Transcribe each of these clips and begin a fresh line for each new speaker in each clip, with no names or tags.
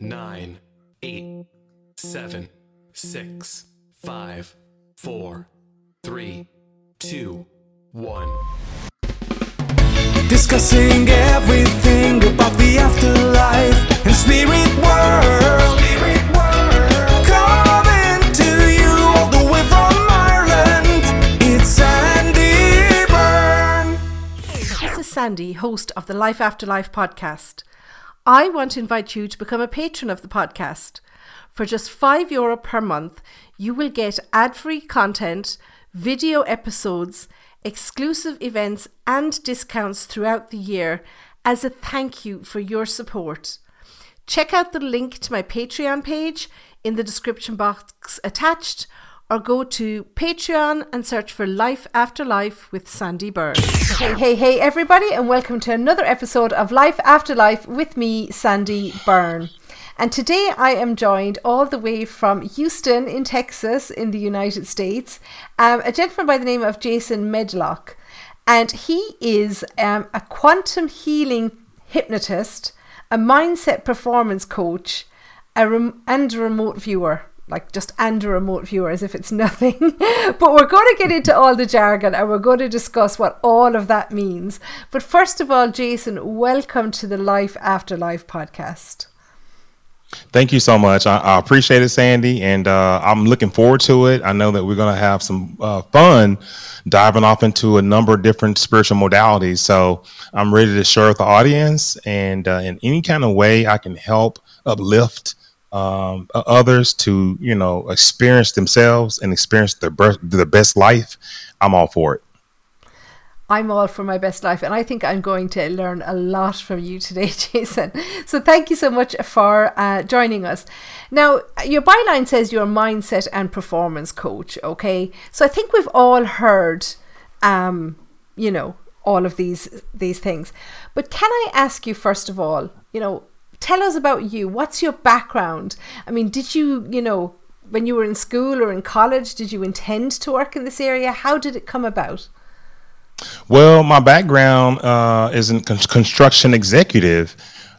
nine, eight, seven, six, five, four, three, two, one.
Discussing everything about the afterlife and spirit world. Coming to you all the way from Ireland. It's Sandie Byrne.
This is Sandie, host of the Life After Life podcast. I want to invite you to become a patron of the podcast. For just €5 Euro per month, you will get ad free content, video episodes, exclusive events, and discounts throughout the year as a thank you for your support. Check out the link to my Patreon page in the description box attached or go to Patreon and search for Life After Life with Sandie Byrne. Hey, hey, hey, everybody, and welcome to another episode of Life After Life with me, Sandie Byrne. And today I am joined all the way from Houston in Texas in the United States, um, a gentleman by the name of Jason Medlock. And he is um, a quantum healing hypnotist, a mindset performance coach, a rem- and a remote viewer like just and a remote viewer as if it's nothing. but we're going to get into all the jargon and we're going to discuss what all of that means. But first of all, Jason, welcome to the Life After Life podcast.
Thank you so much. I, I appreciate it, Sandie, and uh, I'm looking forward to it. I know that we're going to have some uh, fun diving off into a number of different spiritual modalities. So I'm ready to share with the audience, and uh, in any kind of way I can help uplift um, others to you know experience themselves and experience their best, their best life. I'm all for it.
I'm all for my best life, and I think I'm going to learn a lot from you today, Jason. So, thank you so much for uh, joining us. Now, your byline says you're a mindset and performance coach, okay? So, I think we've all heard, um, you know, all of these these things. But can I ask you first of all, you know, tell us about you. What's your background? I mean, did you, you know, when you were in school or in college, did you intend to work in this area? How did it come about?
Well, my background uh, is in con- construction executive,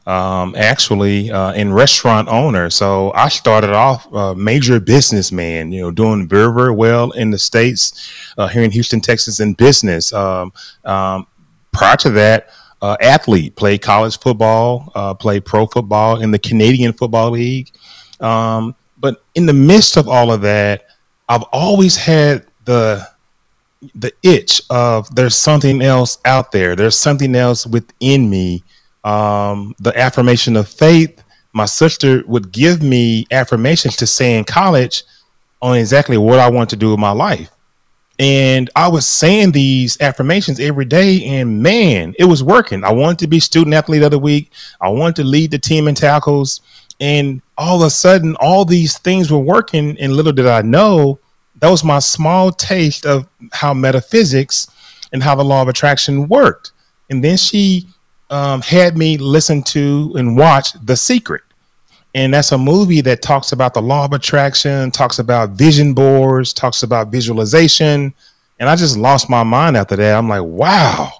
um, actually uh, in restaurant owner. So I started off a major businessman, you know, doing very, very well in the States, uh, here in Houston, Texas, in business. Um, um, prior to that, uh, athlete, played college football, uh, played pro football in the Canadian Football League. Um, but in the midst of all of that, I've always had the the itch of there's something else out there. There's something else within me. Um, the affirmation of faith. My sister would give me affirmations to say in college on exactly what I want to do with my life. And I was saying these affirmations every day, and man, it was working. I wanted to be student athlete of the week. I wanted to lead the team in tackles. And all of a sudden, all these things were working. And little did I know, that was my small taste of how metaphysics and how the law of attraction worked. And then she um, had me listen to and watch The Secret. And that's a movie that talks about the law of attraction, talks about vision boards, talks about visualization. And I just lost my mind after that. I'm like, wow,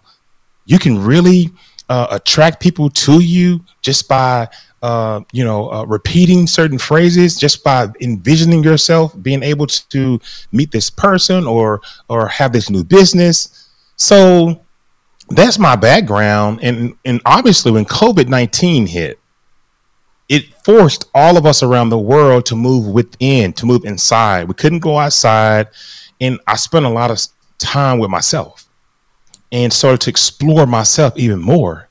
you can really uh, attract people to you just by uh, you know, uh, repeating certain phrases just by envisioning yourself being able to meet this person or or have this new business. So that's my background, and and obviously when COVID nineteen hit, it forced all of us around the world to move within, to move inside. We couldn't go outside, and I spent a lot of time with myself and started to explore myself even more.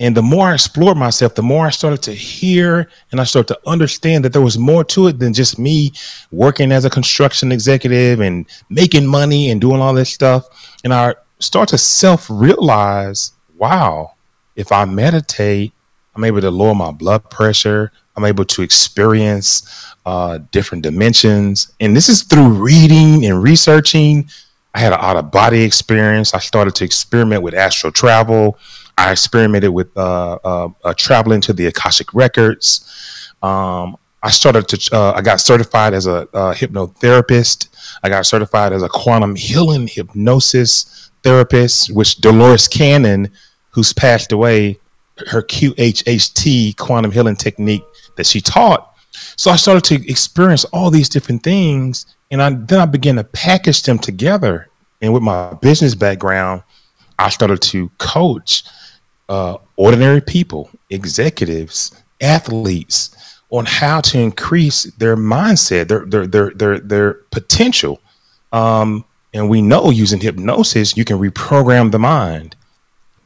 And the more I explored myself, the more I started to hear and I started to understand that there was more to it than just me working as a construction executive and making money and doing all this stuff. And I start to self realize, wow, if I meditate, I'm able to lower my blood pressure. I'm able to experience uh, different dimensions. And this is through reading and researching. I had an out of body experience. I started to experiment with astral travel. I experimented with uh, uh, uh, traveling to the Akashic Records. Um, I started to, uh, I got certified as a, a hypnotherapist. I got certified as a quantum healing hypnosis therapist, which Dolores Cannon, who's passed away, her QHHT quantum healing technique that she taught. So I started to experience all these different things, and I then I began to package them together. And with my business background, I started to coach uh, ordinary people, executives, athletes on how to increase their mindset, their their their their, their potential. Um, and we know using hypnosis, you can reprogram the mind,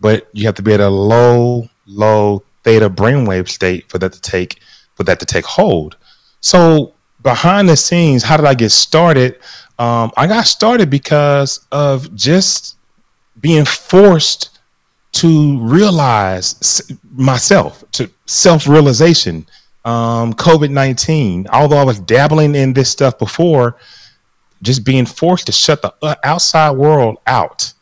but you have to be at a low, low theta brainwave state for that to take for that to take hold. So behind the scenes, how did I get started? Um, I got started because of just being forced to realize myself, to self realization. Um, COVID 19, although I was dabbling in this stuff before, just being forced to shut the uh, outside world out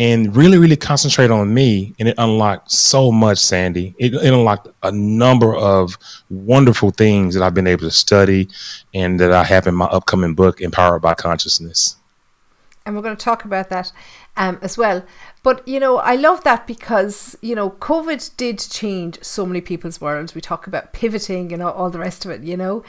and really, really concentrate on me. And it unlocked so much, Sandie. It, it, unlocked a number of wonderful things that I've been able to study and that I have in my upcoming book, Empowered by Consciousness.
And we're going to talk about that um, as well. But, you know, I love that because, you know, COVID did change so many people's worlds. We talk about pivoting and all, all the rest of it, you know.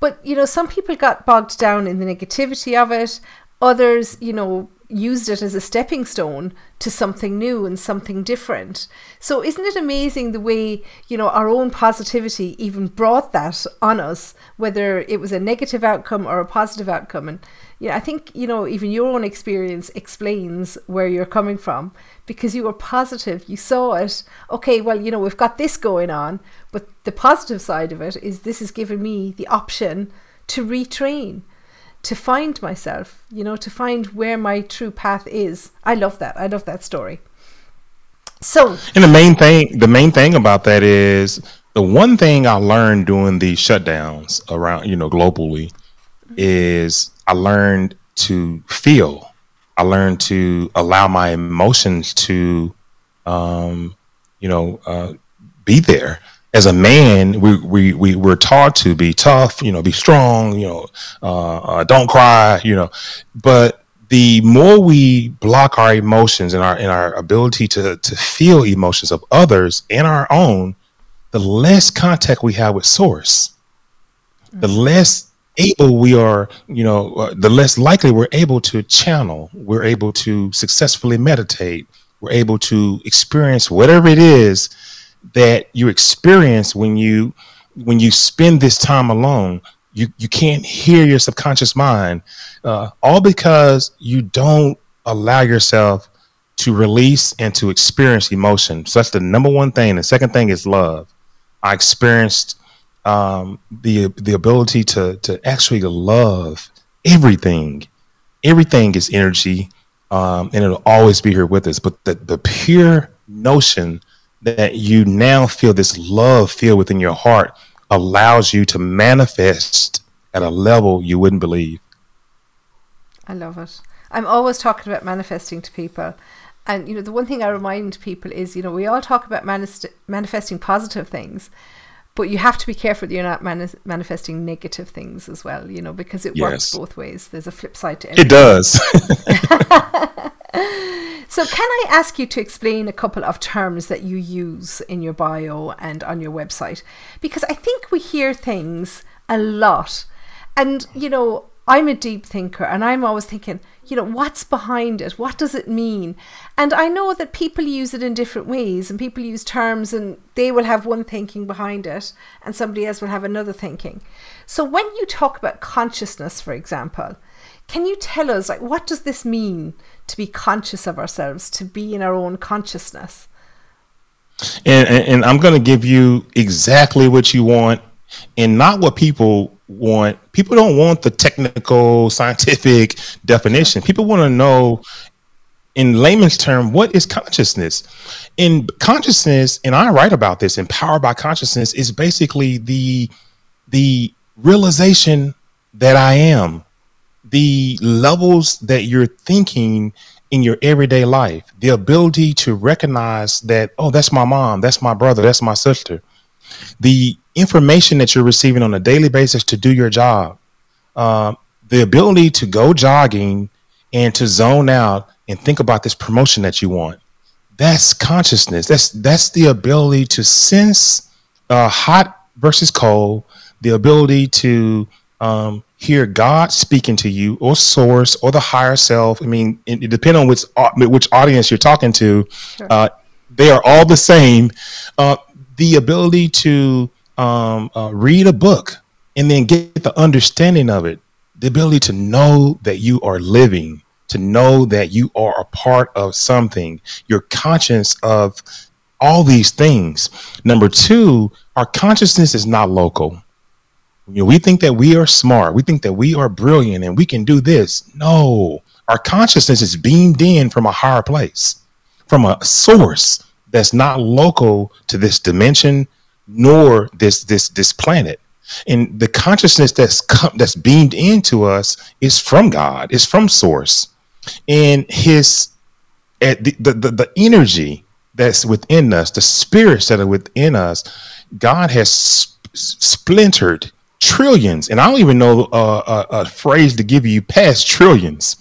But, you know, some people got bogged down in the negativity of it. Others, you know, used it as a stepping stone to something new and something different. So isn't it amazing the way, you know, our own positivity even brought that on us, whether it was a negative outcome or a positive outcome. And yeah, I think, you know, even your own experience explains where you're coming from because you were positive. You saw it. Okay, well, you know, we've got this going on, but the positive side of it is this has given me the option to retrain to find myself, you know, to find where my true path is. I love that. I love that story. So,
and the main thing, the main thing about that is the one thing I learned during these shutdowns around, you know, globally is I learned to feel. I learned to allow my emotions to, um, you know, uh, be there as a man, we, we, we, we're taught to be tough, you know, be strong, you know, uh, uh, don't cry, you know, but the more we block our emotions and our, and our ability to, to feel emotions of others and our own, the less contact we have with source, the less able we are, you know, uh, the less likely we're able to channel, we're able to successfully meditate, we're able to experience whatever it is that you experience when you when you spend this time alone. You you can't hear your subconscious mind uh, all because you don't allow yourself to release and to experience emotion. So that's the number one thing. The second thing is love. I experienced um, the the ability to to actually love everything. Everything is energy um, and it'll always be here with us. But the, the pure notion that you now feel this love feel within your heart allows you to manifest at a level you wouldn't believe.
I love it. I'm always talking about manifesting to people. And, you know, the one thing I remind people is, you know, we all talk about manist- manifesting positive things, but you have to be careful that you're not mani- manifesting negative things as well, you know, because it yes. works both ways. There's a flip side to
it. It does.
So, can I ask you to explain a couple of terms that you use in your bio and on your website? Because I think we hear things a lot. And, you know, I'm a deep thinker and I'm always thinking, you know, what's behind it? What does it mean? And I know that people use it in different ways and people use terms and they will have one thinking behind it and somebody else will have another thinking. So when you talk about consciousness, for example, can you tell us, like, what does this mean to be conscious of ourselves, to be in our own consciousness?
And, and, and I'm going to give you exactly what you want and not what people want. People don't want the technical, scientific definition. People want to know, in layman's term, what is consciousness? In consciousness, and I write about this, empowered by consciousness, is basically the the realization that I am the levels that you're thinking in your everyday life, the ability to recognize that, oh, that's my mom, that's my brother, that's my sister, the information that you're receiving on a daily basis to do your job, uh, the ability to go jogging and to zone out and think about this promotion that you want, That's consciousness. That's that's the ability to sense uh, hot versus cold, the ability to um, hear God speaking to you, or source, or the higher self. I mean, it, it depends on which which audience you're talking to. Uh, they are all the same. Uh, the ability to um, uh, read a book and then get the understanding of it, the ability to know that you are living, to know that you are a part of something, you're conscious of all these things. Number two, our consciousness is not local. You know, we think that we are smart, we think that we are brilliant and we can do this. No, our consciousness is beamed in from a higher place, from a source that's not local to this dimension nor this this this planet. And the consciousness that's come, that's beamed into us is from God, is from source. And his at the, the, the, the energy that's within us, the spirits that are within us, God has sp- splintered trillions, and I don't even know uh, a, a phrase to give you past trillions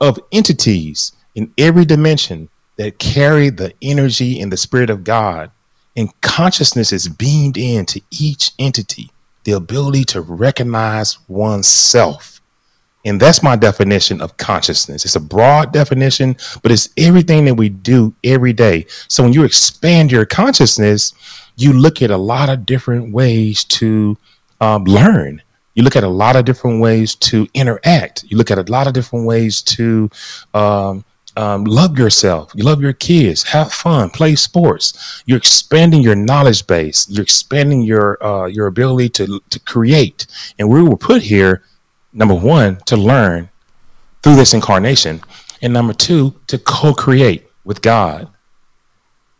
of entities in every dimension that carry the energy and the spirit of God. And consciousness is beamed into each entity, the ability to recognize oneself. And that's my definition of consciousness. It's a broad definition, but it's everything that we do every day. So when you expand your consciousness, you look at a lot of different ways to um, learn. You look at a lot of different ways to interact. You look at a lot of different ways to um, um, love yourself. You love your kids. Have fun. Play sports. You're expanding your knowledge base. You're expanding your uh, your ability to to create. And we were put here, number one, to learn through this incarnation, and number two, to co-create with God.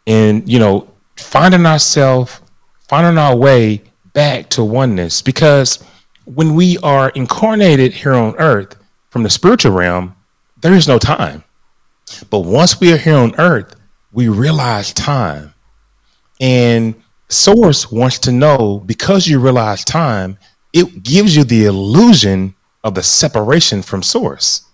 And you know, finding ourselves, finding our way back to oneness, because when we are incarnated here on earth from the spiritual realm, there is no time. But once we are here on earth, we realize time. And Source wants to know because you realize time, it gives you the illusion of the separation from Source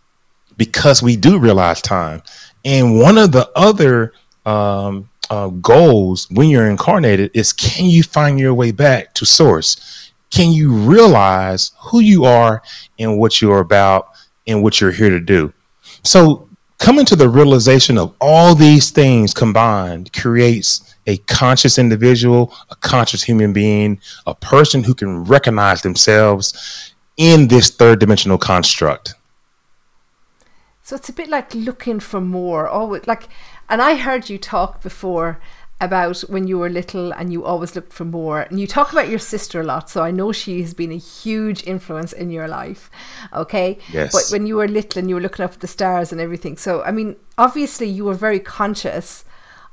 because we do realize time. And one of the other um, uh, goals when you're incarnated is can you find your way back to Source? Can you realize who you are and what you're about and what you're here to do? So coming to the realization of all these things combined creates a conscious individual, a conscious human being, a person who can recognize themselves in this third dimensional construct.
So it's a bit like looking for more. Always like, and I heard you talk before about when you were little and you always looked for more. And you talk about your sister a lot, so I know she has been a huge influence in your life. Okay.
Yes.
But when you were little and you were looking up at the stars and everything, so I mean, obviously you were very conscious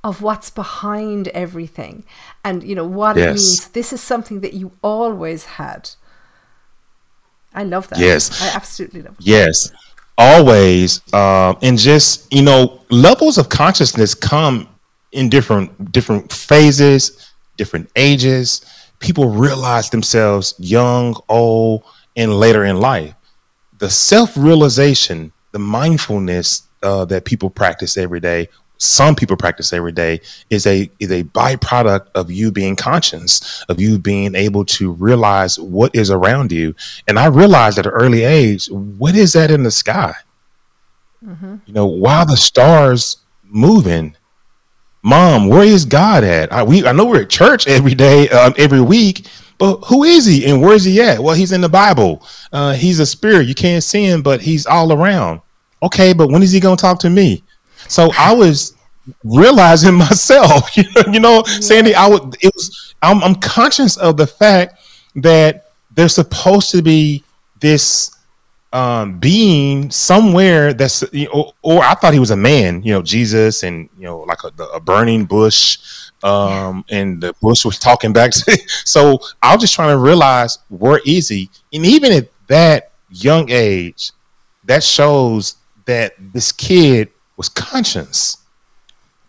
of what's behind everything and you know what it means. This is something that you always had. I love that.
Yes.
I absolutely love it.
Yes, always. Um, and just you know, levels of consciousness come in different different phases, different ages. People realize themselves young, old, and later in life. The self realization, the mindfulness uh, that people practice every day. Some people practice every day is a is a byproduct of you being conscious, of you being able to realize what is around you. And I realized at an early age, what is that in the sky? You know, why the stars moving? Mom, where is God at? I, we, I know we're at church every day, um, every week, but who is he and where is he at? Well, he's in the Bible. Uh, he's a spirit. You can't see him, but he's all around. Okay, but when is he going to talk to me? So I was realizing myself, you know, know Sandie, I would, it was, I'm, I'm conscious of the fact that there's supposed to be this um, being somewhere that's you know, or, I thought he was a man, you know, Jesus, and you know, like a, a burning bush, um, and the bush was talking back. To, so I was just trying to realize where is he, and even at that young age, that shows that this kid was conscious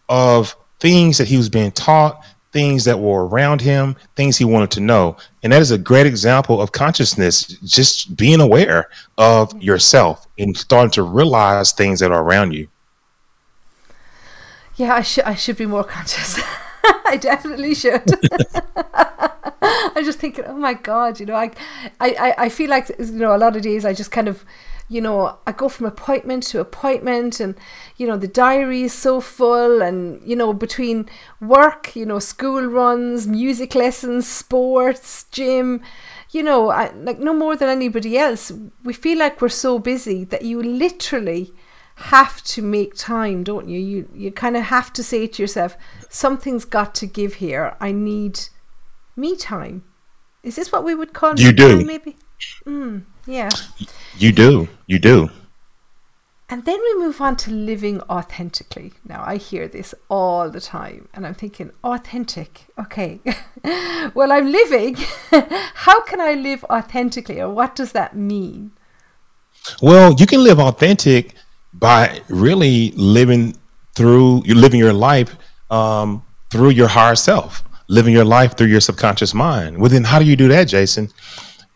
of things that he was being taught, things that were around him, things he wanted to know. And that is a great example of consciousness, just being aware of yourself and starting to realize things that are around you.
Yeah, I should I should be more conscious. I definitely should. I'm just thinking, oh my god, you know, I, I, I feel like you know a lot of days I just kind of, you know, I go from appointment to appointment, and you know the diary is so full, and you know between work, you know, school runs, music lessons, sports, gym, you know, I, like no more than anybody else, we feel like we're so busy that you literally have to make time, don't you? You you kind of have to say to yourself, something's got to give here. I need me time. Is this what we would call
You do.
maybe? Mm, yeah.
You do. You do.
And then we move on to living authentically. Now, I hear this all the time, and I'm thinking, authentic, okay. well, I'm living. How can I live authentically, or what does that mean?
Well, you can live authentic by really living through you living your life um, through your higher self, living your life through your subconscious mind. Well, then how do you do that, Jason?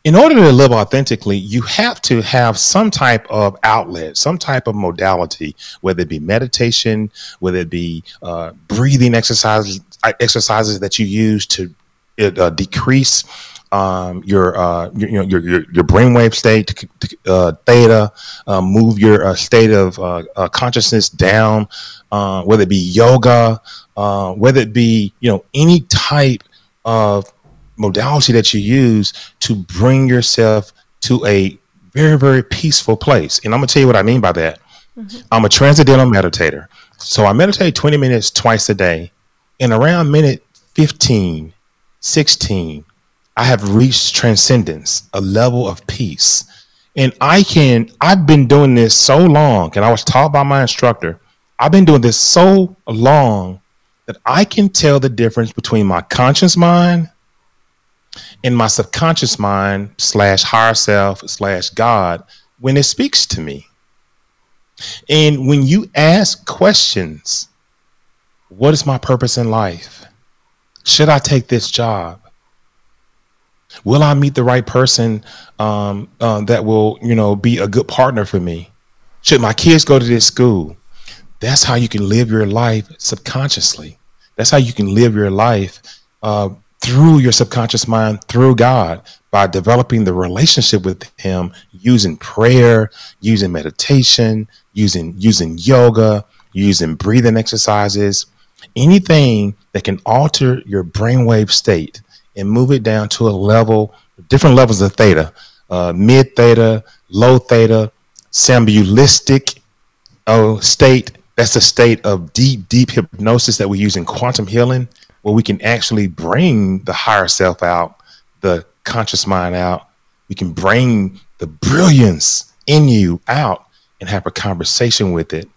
In order to live authentically, you have to have some type of outlet, some type of modality, whether it be meditation, whether it be uh, breathing exercises, exercises that you use to uh, decrease um, your, uh, your, you know, your, your, your brainwave state, uh, theta, uh, move your uh, state of uh, uh, consciousness down, uh, whether it be yoga, uh, whether it be, you know, any type of modality that you use to bring yourself to a very, very peaceful place. And I'm going to tell you what I mean by that. Mm-hmm. I'm a transcendental meditator. So I meditate 20 minutes twice a day. And around minute 15, 16, I have reached transcendence, a level of peace. And I can, I've been doing this so long, and I was taught by my instructor, I've been doing this so long that I can tell the difference between my conscious mind and my subconscious mind slash higher self slash God when it speaks to me. And when you ask questions, what is my purpose in life? Should I take this job? Will I meet the right person um, uh, that will, you know, be a good partner for me? Should my kids go to this school? That's how you can live your life subconsciously. That's how you can live your life uh, through your subconscious mind, through God, by developing the relationship with Him, using prayer, using meditation, using using yoga, using breathing exercises, anything that can alter your brainwave state and move it down to a level, different levels of theta, uh, mid theta, low theta, sambulistic oh, state. That's a state of deep, deep hypnosis that we use in quantum healing, where we can actually bring the higher self out, the conscious mind out. We can bring the brilliance in you out and have a conversation with it.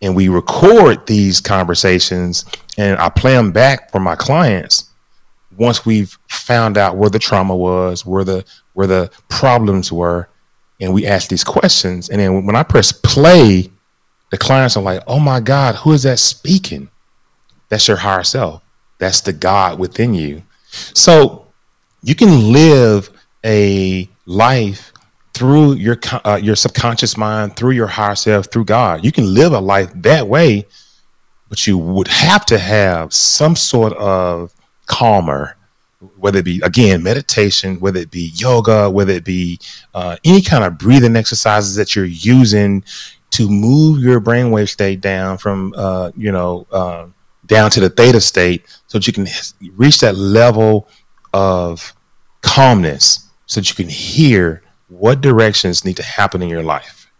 And we record these conversations and I play them back for my clients once we've found out where the trauma was, where the where the problems were, and we ask these questions. And then when I press play, the clients are like, "Oh my God, who is that speaking?" That's your higher self. That's the God within you. So you can live a life through your uh, your subconscious mind, through your higher self, through God. You can live a life that way, but you would have to have some sort of calmer, whether it be again meditation, whether it be yoga, whether it be uh, any kind of breathing exercises that you're using to move your brainwave state down from uh, you know uh, down to the theta state, so that you can reach that level of calmness, so that you can hear what directions need to happen in your life.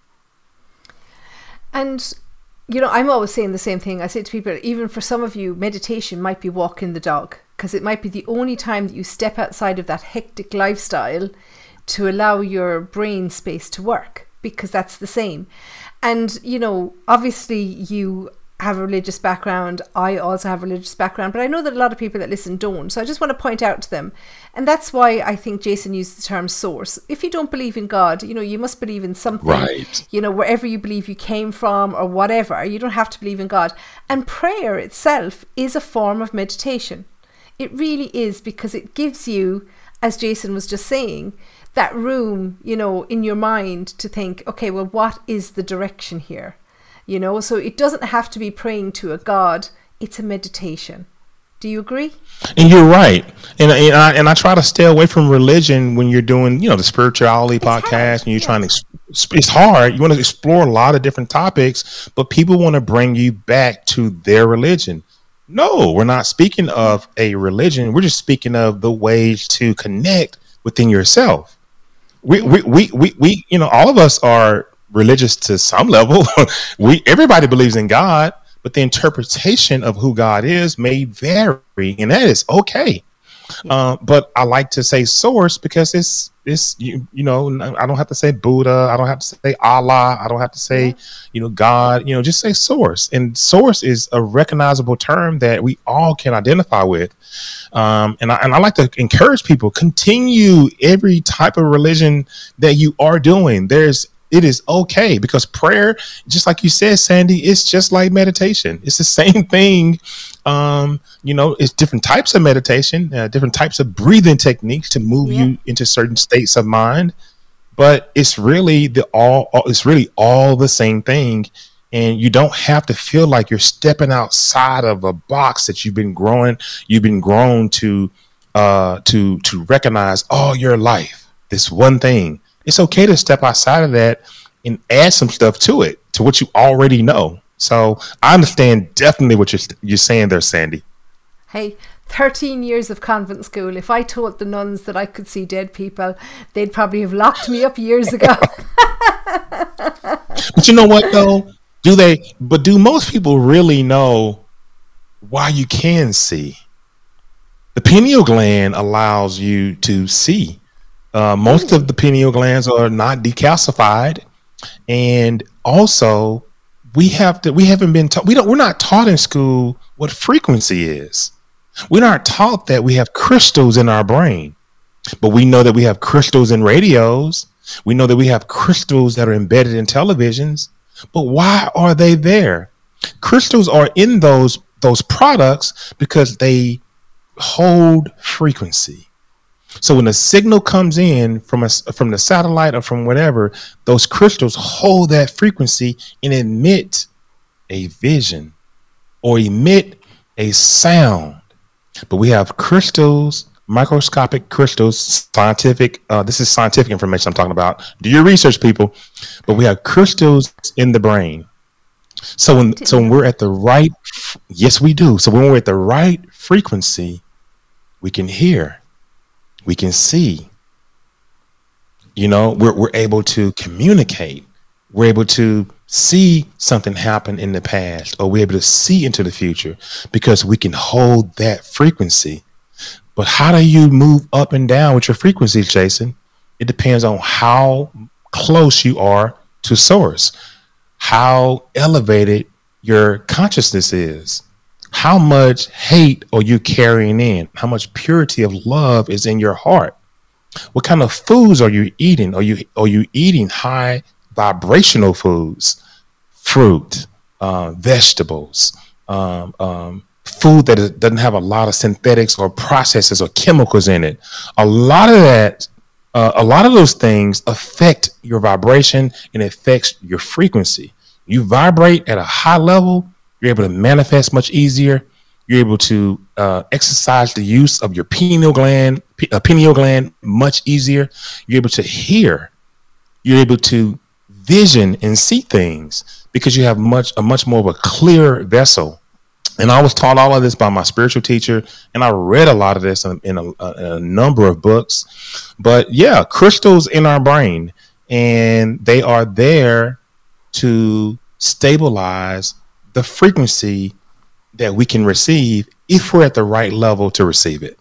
And you know, I'm always saying the same thing. I say to people, even for some of you, meditation might be walking the dog because it might be the only time that you step outside of that hectic lifestyle to allow your brain space to work because that's the same. And you know, obviously, you have a religious background. I also have a religious background, but I know that a lot of people that listen don't. So I just want to point out to them. And that's why I think Jason used the term source. If you don't believe in God, you know, you must believe in something,
Right.
you know, wherever you believe you came from or whatever. You don't have to believe in God. And prayer itself is a form of meditation. It really is because it gives you, as Jason was just saying, that room, you know, in your mind to think, okay, well, what is the direction here? You know, so it doesn't have to be praying to a God, it's a meditation. Do you agree?
And you're right. And, and I and I try to stay away from religion when you're doing, you know, the spirituality podcast
hard,
and you're
yeah.
trying to. It's hard. You want to explore a lot of different topics, but people want to bring you back to their religion. No, we're not speaking of a religion. We're just speaking of the ways to connect within yourself. We we we we, we you know, all of us are religious to some level. we everybody believes in God, but the interpretation of who God is may vary, and that is okay. Uh, but I like to say source because it's it's you you know I don't have to say Buddha, I don't have to say Allah, I don't have to say you know God, you know just say source. And source is a recognizable term that we all can identify with. Um, and I and I like to encourage people continue every type of religion that you are doing. There's it is okay because prayer, just like you said, Sandie, it's just like meditation. It's the same thing. Um, you know, it's different types of meditation, uh, different types of breathing techniques to move
Yeah.
you into certain states of mind. But it's really the all. all- It's really all the same thing, and you don't have to feel like you're stepping outside of a box that you've been growing. You've been grown to uh, to to recognize all your life. This one thing. It's okay to step outside of that and add some stuff to it, to what you already know. So I understand definitely what you're you're saying there, Sandie.
Hey, 13 years of convent school. If I told the nuns that I could see dead people, they'd probably have locked me up years ago.
But you know what though? Do they? But do most people really know why you can see? The pineal gland allows you to see. Uh, most of the pineal glands are not decalcified, and also we have to. We haven't been taught. We don't. We're not taught in school what frequency is. We're not taught that we have crystals in our brain, but we know that we have crystals in radios. We know that we have crystals that are embedded in televisions. But why are they there? Crystals are in those those products because they hold frequency. So when a signal comes in from a from the satellite or from whatever, those crystals hold that frequency and emit a vision or emit a sound. But we have crystals, microscopic crystals, scientific. Uh, this is scientific information I'm talking about. Do your research, people. But we have crystals in the brain. So when so when we're at the right, yes, we do. So when we're at the right frequency, we can hear, we can see. You know, we're we're able to communicate. We're able to see something happen in the past, or we're able to see into the future because we can hold that frequency. But how do you move up and down with your frequencies, Jason? It depends on how close you are to source, how elevated your consciousness is, how much hate are you carrying in, how much purity of love is in your heart. What kind of foods are you eating? Are you are you eating high vibrational foods, fruit, uh, vegetables, um, um, food that doesn't have a lot of synthetics or processes or chemicals in it? A lot of that, uh, a lot of those things affect your vibration and affects your frequency. You vibrate at a high level, you're able to manifest much easier. You're able to uh, exercise the use of your pineal gland, p- uh, pineal gland much easier. You're able to hear. You're able to vision and see things because you have much a much more of a clear vessel. And I was taught all of this by my spiritual teacher, and I read a lot of this in, in, a, a, a number of books. But yeah, crystals in our brain, and they are there to stabilize the frequency that we can receive if we're at the right level to receive it.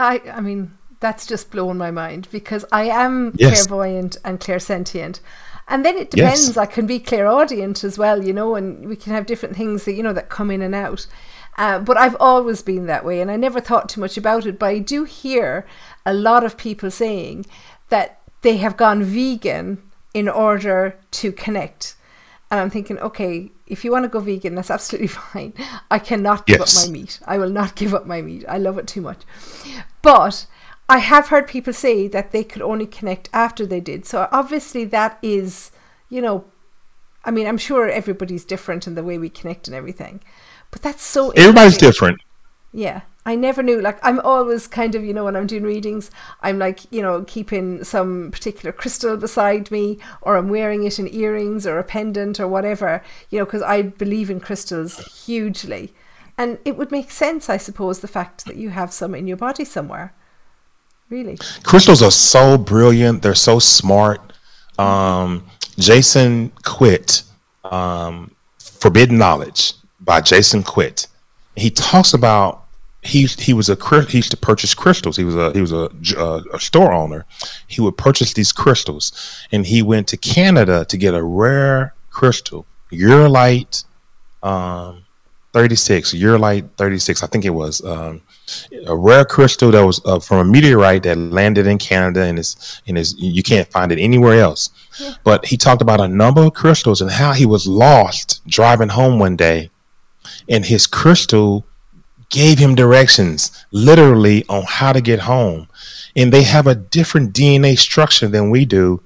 I, I mean, that's just blown my mind because I am
Yes.
clairvoyant and clairsentient. And then it depends.
Yes.
I can be clairaudient as well, you know, and we can have different things that, you know, that come in and out. Uh, but I've always been that way and I never thought too much about it. But I do hear a lot of people saying that they have gone vegan in order to connect. And I'm thinking, okay, if you want to go vegan, that's absolutely fine. I cannot give
Yes.
up my meat. I will not give up my meat. I love it too much. But I have heard people say that they could only connect after they did. So obviously that is, you know, I mean, I'm sure everybody's different in the way we connect and everything, but that's so.
Everybody's different.
Yeah. I never knew. Like, I'm always kind of, you know, when I'm doing readings, I'm like, you know, keeping some particular crystal beside me, or I'm wearing it in earrings or a pendant or whatever, you know, because I believe in crystals hugely. And it would make sense, I suppose, the fact that you have some in your body somewhere. Really.
Crystals are so brilliant. They're so smart. Um, Jason Quitt, um, Forbidden Knowledge by Jason Quitt. He talks about he he was a he used to purchase crystals. He was a he was a, uh, a store owner. He would purchase these crystals, and he went to Canada to get a rare crystal, Uralite, um, thirty six, Uralite thirty six. I think it was um, a rare crystal that was uh, from a meteorite that landed in Canada, and is and is you can't find it anywhere else. But he talked about a number of crystals and how he was lost driving home one day, and his crystal gave him directions literally on how to get home. And they have a different DNA structure than we do.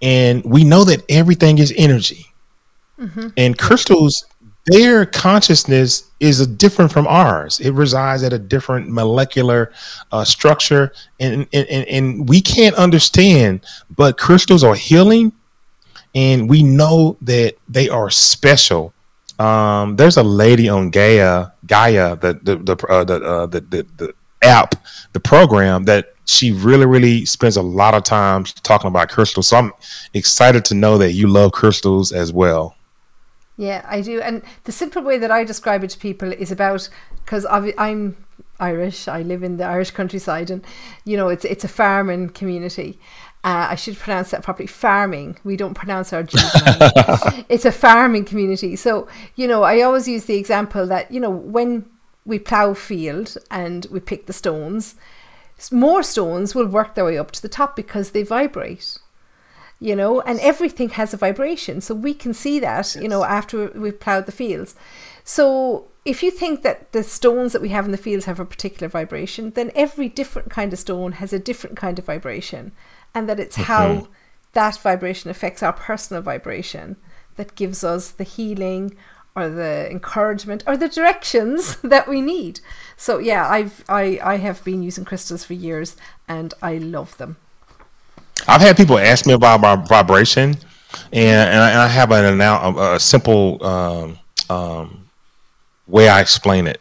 And we know that everything is energy. And crystals, their consciousness is a different from ours. It resides at a different molecular uh, structure. And, and, and, and we can't understand, but crystals are healing. And we know that they are special um, there's a lady on Gaia, Gaia, the the the uh, the, uh, the the the app, the program that she really really spends a lot of time talking about crystals. So I'm excited to know that you love crystals as well.
Yeah, I do. And the simple way that I describe it to people is about because I'm Irish. I live in the Irish countryside, and you know it's it's a farming community. Uh, I should pronounce that properly. Farming. We don't pronounce our G's. it's a farming community. So you know, I always use the example that you know when we plough field and we pick the stones, more stones will work their way up to the top because they vibrate you know, and everything has a vibration. So we can see that, you know, after we've ploughed the fields. So if you think that the stones that we have in the fields have a particular vibration, then every different kind of stone has a different kind of vibration. And that it's how that vibration affects our personal vibration that gives us the healing or the encouragement or the directions that we need. So yeah, I've I, I have been using crystals for years and I love them.
I've had people ask me about my vibration, and, and, I, and I have an annou- a simple um, um, way I explain it.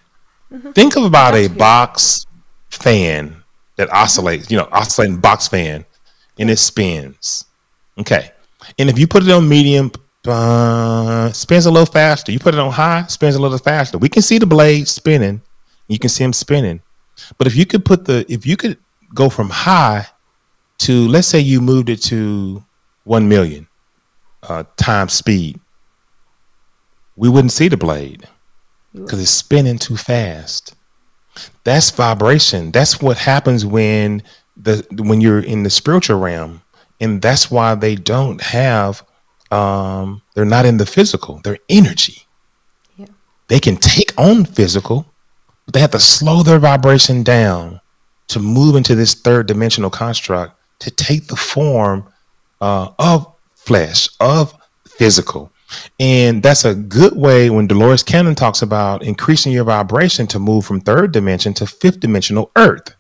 Think of about a box fan that oscillates, you know, oscillating box fan, and it spins. Okay, and if you put it on medium, uh, spins a little faster. You put it on high, spins a little faster. We can see the blade spinning. You can see them spinning. But if you could put the, if you could go from high to let's say you moved it to 1 million uh, times speed we wouldn't see the blade because it's spinning too fast that's vibration that's what happens when the when you're in the spiritual realm and that's why they don't have um they're not in the physical they're energy
Yeah.
they can take on physical but they have to slow their vibration down to move into this third dimensional construct to take the form uh, of flesh, of physical. And that's a good way when Dolores Cannon talks about increasing your vibration to move from third dimension to fifth dimensional earth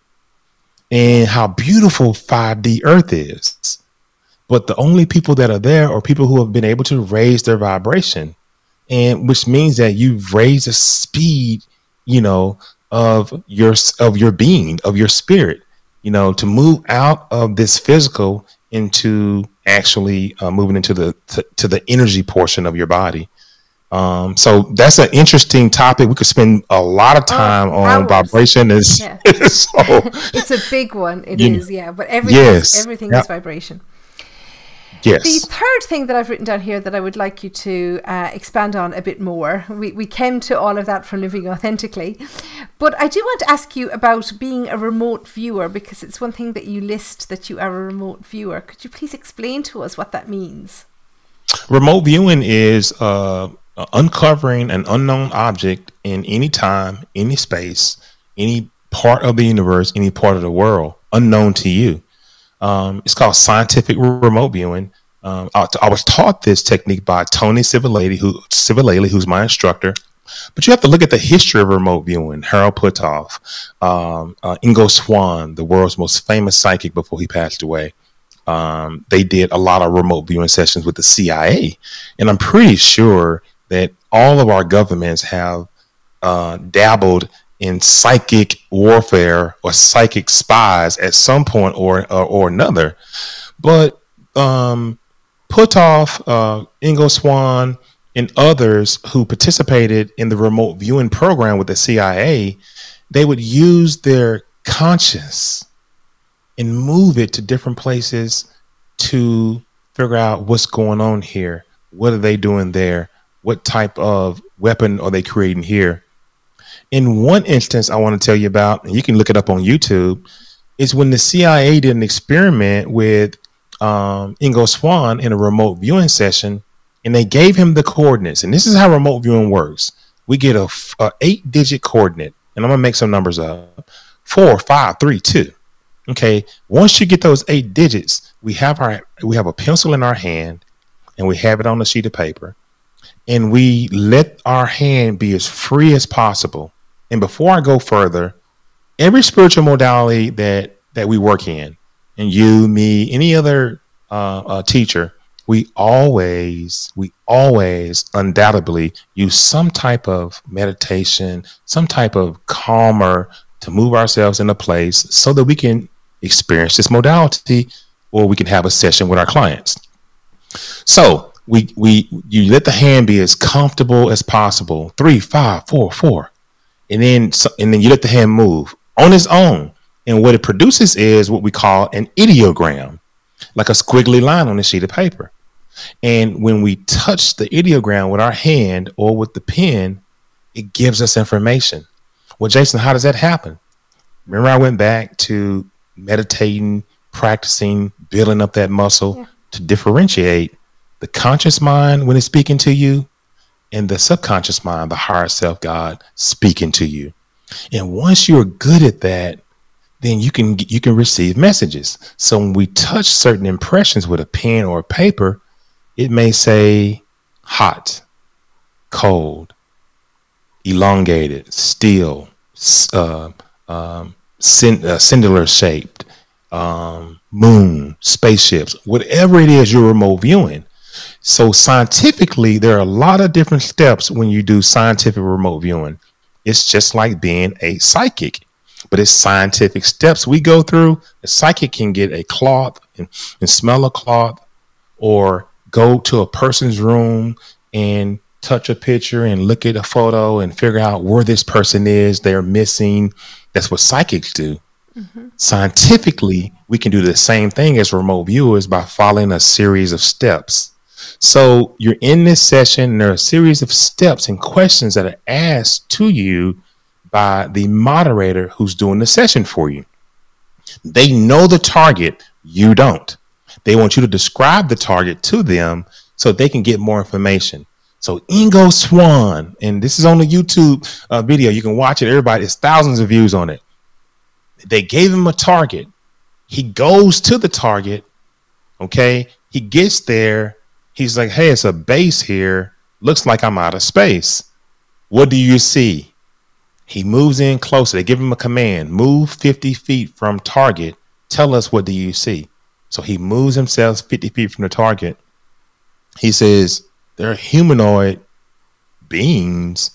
and how beautiful 5D earth is. But the only people that are there are people who have been able to raise their vibration. And which means that you've raised the speed, you know, of your of your being, of your spirit you know, to move out of this physical into actually uh, moving into the to, to the energy portion of your body. Um, so that's an interesting topic. We could spend a lot of time on
hours.
vibration. Is
Yeah.
so
It's a big one. It is, yeah. But everything,
Yes.
everything is vibration.
yes,
The third thing that I've written down here that I would like you to uh, expand on a bit more, we, we came to all of that from living authentically, but I do want to ask you about being a remote viewer because it's one thing that you list that you are a remote viewer. Could you please explain to us what that means?
remote viewing is uh, uncovering an unknown object in any time, any space, any part of the universe, any part of the world, unknown to you. Um, it's called scientific remote viewing. Um, I, I was taught this technique by Tony Civilale, who Civilale, who's my instructor. But you have to look at the history of remote viewing. Harold Puthoff, um, uh, Ingo Swann, the world's most famous psychic before he passed away. Um, they did a lot of remote viewing sessions with the CIA, and I'm pretty sure that all of our governments have uh, dabbled in psychic warfare or psychic spies at some point or or, or another. But um, Puthoff, uh, Ingo Swann, and others who participated in the remote viewing program with the CIA, they would use their conscience and move it to different places to figure out what's going on here. What are they doing there? What type of weapon are they creating here? In one instance, I want to tell you about, and you can look it up on YouTube, is when the CIA did an experiment with um, Ingo Swann in a remote viewing session, and they gave him the coordinates. And this is how remote viewing works: we get a eight-digit coordinate, and I'm gonna make some numbers up: four, five, three, two. Okay. Once you get those eight digits, we have our we have a pencil in our hand, and we have it on a sheet of paper, and we let our hand be as free as possible. And before I go further, every spiritual modality that that we work in, and you, me, any other uh, uh, teacher, we always, we always undoubtedly use some type of meditation, some type of calmer to move ourselves in a place so that we can experience this modality or we can have a session with our clients. So we we you let the hand be as comfortable as possible. Three, five, four, four, and then and then you let the hand move on its own. And what it produces is what we call an ideogram, like a squiggly line on a sheet of paper. And when we touch the ideogram with our hand or with the pen, it gives us information. Well, Jason, how does that happen? Remember, I went back to meditating, practicing, building up that muscle to differentiate the conscious mind when it's speaking to you and the subconscious mind, the higher self God speaking to you. And once you're good at that, then you can you can receive messages. So when we touch certain impressions with a pen or a paper, it may say hot, cold, elongated, still, uh, um, cin- uh, shaped, um, moon, spaceships, whatever it is you're remote viewing. So scientifically, there are a lot of different steps when you do scientific remote viewing. It's just like being a psychic, but it's scientific steps we go through. A psychic can get a cloth and, and smell a cloth, or go to a person's room and touch a picture and look at a photo and figure out where this person is they're missing. That's what psychics do. Mm-hmm. Scientifically, we can do the same thing as remote viewers by following a series of steps. So you're in this session, and there are a series of steps and questions that are asked to you by the moderator who's doing the session for you. They know the target, you don't. They want you to describe the target to them so they can get more information. So Ingo Swann, and this is on the YouTube uh, video. You can watch it. Everybody, it's thousands of views on it. They gave him a target. He goes to the target. Okay. He gets there. He's like, hey, it's a base here. Looks like I'm out of space. What do you see? He moves in closer. They give him a command move 50 feet from target. Tell us what do you see? So he moves himself 50 feet from the target. He says, There are humanoid beings,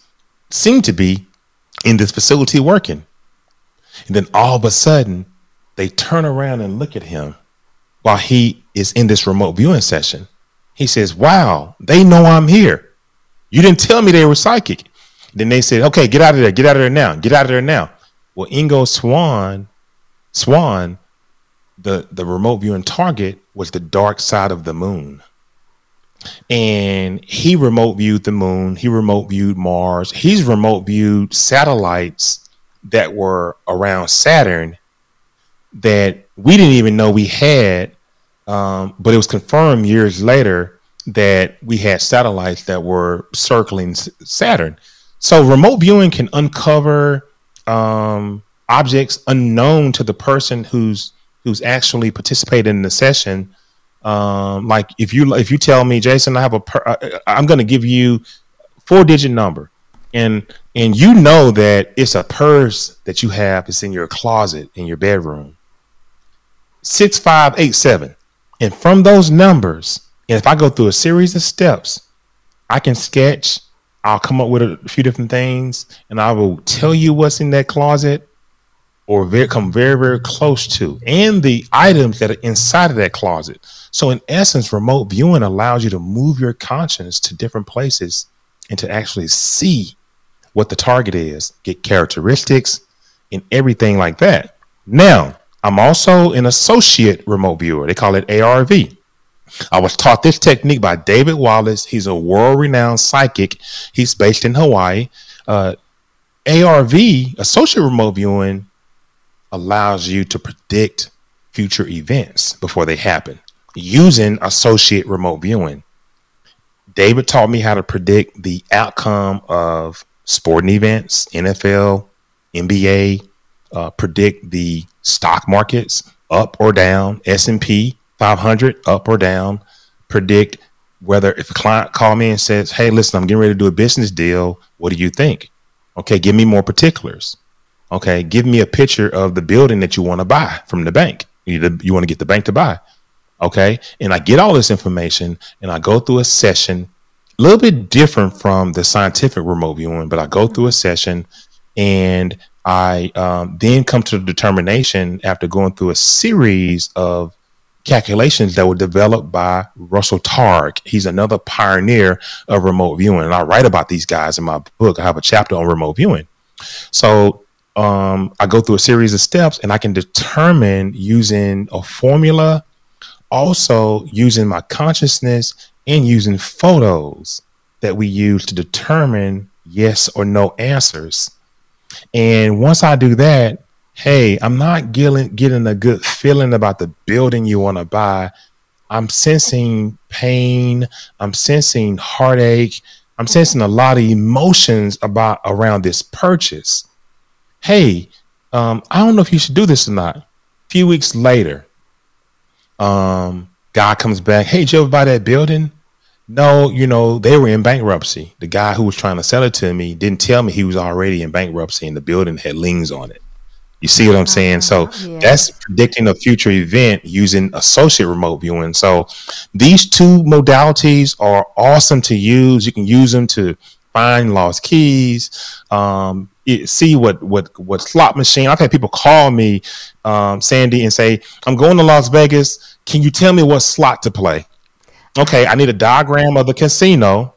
seem to be in this facility working. And then all of a sudden, they turn around and look at him while he is in this remote viewing session. He says, Wow, they know I'm here. You didn't tell me they were psychic. Then they said, Okay, get out of there, get out of there now, get out of there now. Well, Ingo Swann, Swann, the, the remote viewing target was the dark side of the moon. And he remote viewed the moon, he remote viewed Mars, he's remote viewed satellites that were around Saturn that we didn't even know we had um, but it was confirmed years later that we had satellites that were circling Saturn. So remote viewing can uncover um, objects unknown to the person who's who's actually participating in the session Um, like if you if you tell me, Jason, I have a, per, I, I'm going to give you four digit number, and and you know that it's a purse that you have. It's in your closet in your bedroom. Six five eight seven, and from those numbers, if I go through a series of steps, I can sketch. I'll come up with a few different things, and I will tell you what's in that closet or very, come very, very close to, and the items that are inside of that closet. So, in essence, remote viewing allows you to move your conscience to different places and to actually see what the target is, get characteristics, and everything like that. Now, I'm also an associate remote viewer. They call it ARV. I was taught this technique by David Wallace. He's a world renowned psychic. He's based in Hawaii. Uh, ARV, associate remote viewing, allows you to predict future events before they happen using associate remote viewing. David taught me how to predict the outcome of sporting events, NFL, NBA, uh, predict the stock markets up or down, S&P 500 up or down, predict whether if a client call me and says, "Hey, listen, I'm getting ready to do a business deal. What do you think?" Okay, give me more particulars. Okay, give me a picture of the building that you want to buy from the bank. You, you want to get the bank to buy. Okay, and I get all this information and I go through a session, a little bit different from the scientific remote viewing, but I go through a session and I um, then come to the determination after going through a series of calculations that were developed by Russell Targ. He's another pioneer of remote viewing. And I write about these guys in my book. I have a chapter on remote viewing. So um, I go through a series of steps and I can determine using a formula, also using my consciousness and using photos that we use to determine yes or no answers. And once I do that, hey, I'm not getting getting a good feeling about the building you want to buy. I'm sensing pain. I'm sensing heartache. I'm sensing a lot of emotions about around this purchase. Hey, um, I don't know if you should do this or not. A few weeks later, um, guy comes back. Hey, Joe, buy that building? No, you know, they were in bankruptcy. The guy who was trying to sell it to me didn't tell me he was already in bankruptcy and the building had liens on it. You see what I'm saying? So
yeah.
that's predicting a future event using associate remote viewing. So these two modalities are awesome to use. You can use them to find lost keys, um, it- see what what what slot machine. I've had people call me, um, Sandie, and say, "I'm going to Las Vegas. Can you tell me what slot to play?" Okay, I need a diagram of the casino,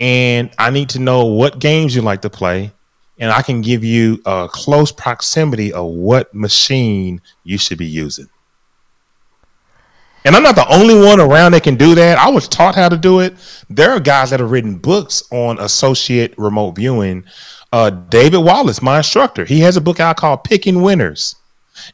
and I need to know what games you like to play, and I can give you a close proximity of what machine you should be using. And I'm not the only one around that can do that. I was taught how to do it. There are guys that have written books on associate remote viewing. Uh, David Wallace, my instructor, he has a book out called Picking Winners.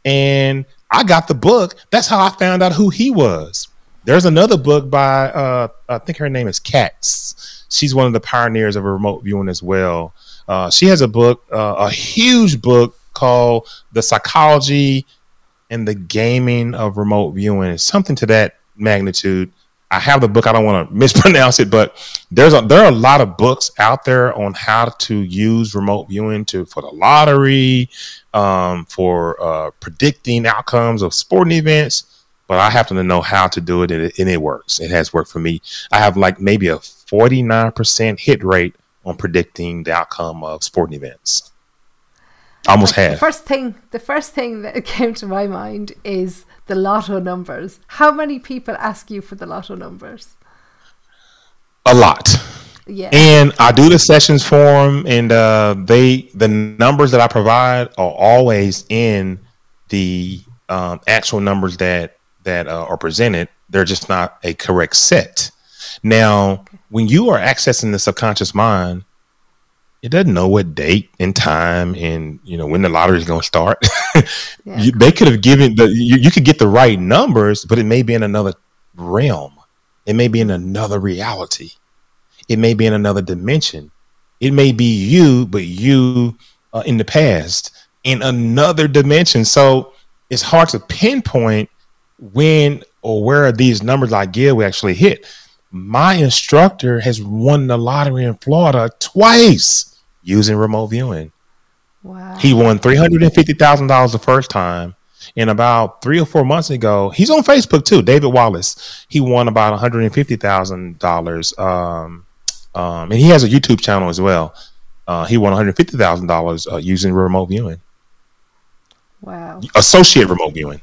And I got the book. That's how I found out who he was. There's another book by, uh, I think her name is Katz. She's one of the pioneers of remote viewing as well. Uh, she has a book, uh, a huge book called The Psychology and the Gaming of Remote Viewing, something to that magnitude. I have the book. I don't want to mispronounce it, but there's a, there are a lot of books out there on how to use remote viewing to for the lottery, um, for uh, predicting outcomes of sporting events. But I happen to know how to do it, and it, and it works. It has worked for me. I have like maybe a 49% hit rate on predicting the outcome of sporting events. Almost
The
half.
first thing, the first thing that came to my mind is the lotto numbers. How many people ask you for the lotto numbers?
A lot.
Yeah.
And I do the sessions for them, and uh, they the numbers that I provide are always in the um, actual numbers that that uh, are presented. They're just not a correct set. Now, when you are accessing the subconscious mind, it doesn't know what date and time and you know when the lottery is going to start.
Yeah.
you, they could have given the you, you could get the right numbers, but it may be in another realm. It may be in another reality. It may be in another dimension. It may be you, but you uh, in the past in another dimension. So it's hard to pinpoint when or where these numbers I give will actually hit. My instructor has won the lottery in Florida twice using remote viewing.
Wow.
He won three hundred and fifty thousand dollars the first time, and about three or four months ago, he's on Facebook too. David Wallace. He won about one hundred and fifty thousand dollars, um, um, and he has a YouTube channel as well. Uh, he won one hundred fifty thousand uh, dollars using remote viewing,
wow.
associate remote viewing.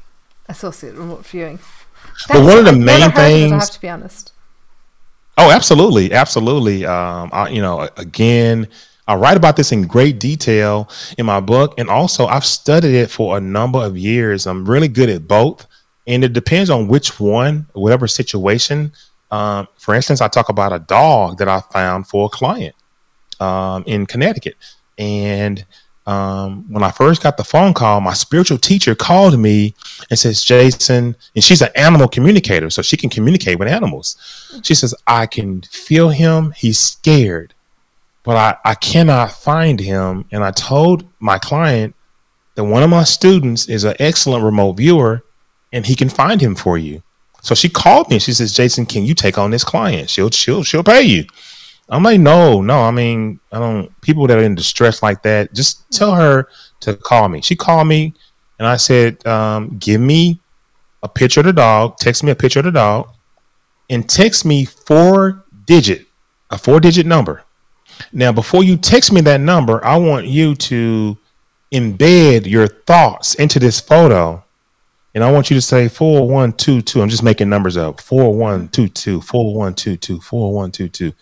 Associate remote viewing.
But one of the main
things. I have to be honest.
Oh, absolutely, absolutely. Um, I, you know, again, I write about this in great detail in my book, and also I've studied it for a number of years. I'm really good at both, and it depends on which one, whatever situation. Um, for instance, I talk about a dog that I found for a client um, in Connecticut, and um, when I first got the phone call, my spiritual teacher called me and says, Jason, and she's an animal communicator, so she can communicate with animals. She says, I can feel him. He's scared, but I, I cannot find him. And I told my client that one of my students is an excellent remote viewer and he can find him for you. So she called me and she says, Jason, can you take on this client? She'll she'll she'll pay you. I'm like, no, no. I mean, I don't. People that are in distress like that, just tell her to call me. She called me, and I said, um, give me a picture of the dog. Text me a picture of the dog, and text me four digit, a four digit number. Now, before you text me that number, I want you to embed your thoughts into this photo. And I want you to say 4122. I'm just making numbers up. 4122, 4122, 4122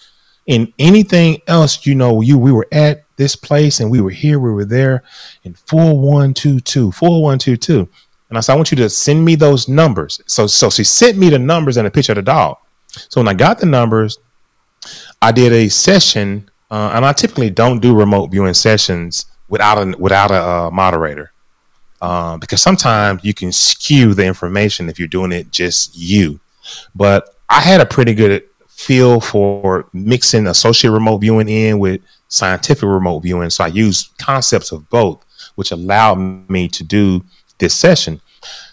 and anything else, you know, you we were at this place and we were here, we were there in 4122, 4122. And I said, I want you to send me those numbers. So so she sent me the numbers and a picture of the dog. So when I got the numbers, I did a session, uh, and I typically don't do remote viewing sessions without a without a uh, moderator. Uh, because sometimes you can skew the information if you're doing it just you. But I had a pretty good feel for mixing associate remote viewing in with scientific remote viewing. So I used concepts of both, which allowed me to do this session.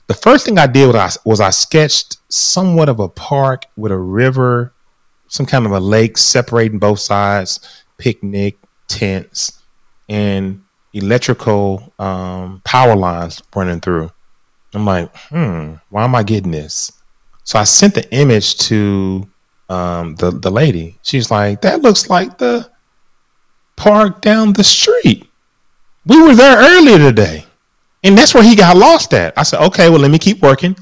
The first thing I did was I, was I sketched somewhat of a park with a river, some kind of a lake separating both sides, picnic, tents, and electrical um, power lines running through. I'm like, hmm, why am I getting this? So I sent the image to um, the the lady. She's like, that looks like the park down the street. We were there earlier today, and that's where he got lost at. I said, okay, well, let me keep working.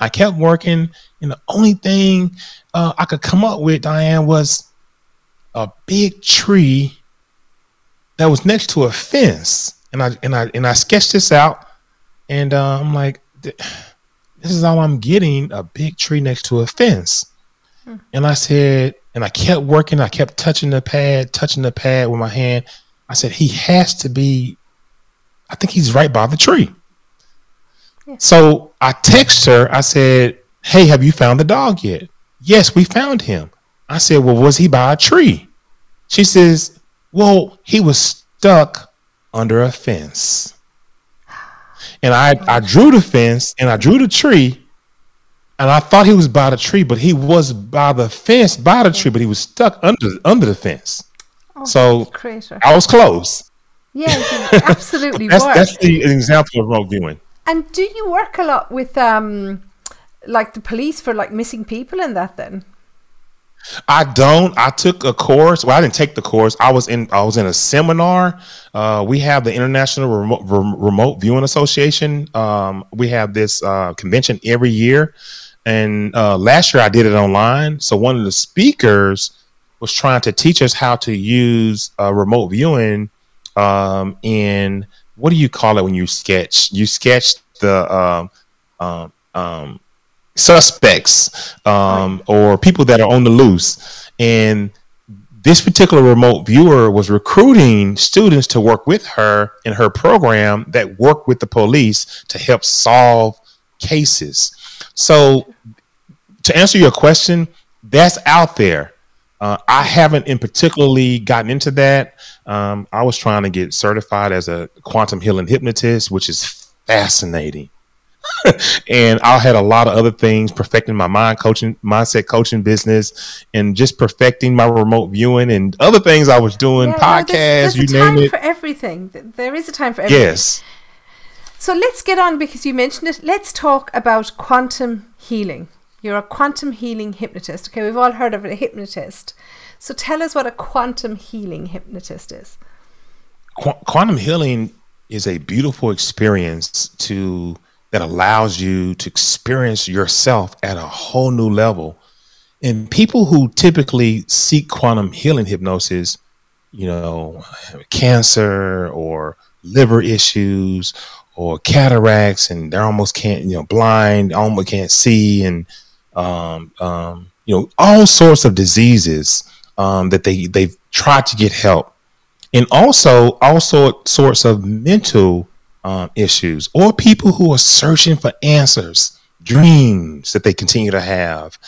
I kept working, and the only thing uh, I could come up with, Diane, was a big tree that was next to a fence, and I and I and I sketched this out, and uh, I'm like, this is all I'm getting: a big tree next to a fence. And I said, and I kept working. I kept touching the pad, touching the pad with my hand. I said, he has to be. I think he's right by the tree. So I text her. I said, "Hey, have you found the dog yet?" Yes, we found him. I said, "Well, was he by a tree?" She says, "Well, he was stuck under a fence." And I I drew the fence and I drew the tree, and I thought he was by the tree, but he was by the fence by the tree, but he was stuck under under the fence. so
Creator.
I was close.
Yeah, absolutely
That's
were.
that's the example of remote viewing.
And do you work a lot with um like the police for like missing people and that then?
I don't. I took a course. Well, I didn't take the course. I was in. I was in a seminar. Uh, we have the International Remote, Remote Viewing Association. Um, we have this uh, convention every year, and uh, last year I did it online. So one of the speakers was trying to teach us how to use uh, remote viewing um, in what do you call it when you sketch? You sketch the um, um, um, suspects um, or people that are on the loose. And this particular remote viewer was recruiting students to work with her in her program that work with the police to help solve cases. So, to answer your question, that's out there. Uh, I haven't in particularly gotten into that. Um, I was trying to get certified as a quantum healing hypnotist, which is fascinating. and I had a lot of other things perfecting my mind coaching, mindset coaching business, and just perfecting my remote viewing and other things I was doing,
Yeah, no,
podcasts,
there's, there's
you
a time
name it.
for everything. There is a time for everything.
Yes.
So let's get on because you mentioned it. Let's talk about quantum healing. You're a quantum healing hypnotist. Okay, we've all heard of a hypnotist. So tell us what a quantum healing hypnotist is.
Qu- quantum healing is a beautiful experience to that allows you to experience yourself at a whole new level. And people who typically seek quantum healing hypnosis, you know, cancer or liver issues or cataracts, and they're almost can't, you know, blind, almost can't see, and um, um, you know, all sorts of diseases um, that they they've tried to get help and also also sorts of mental um, issues or people who are searching for answers dreams that they continue to have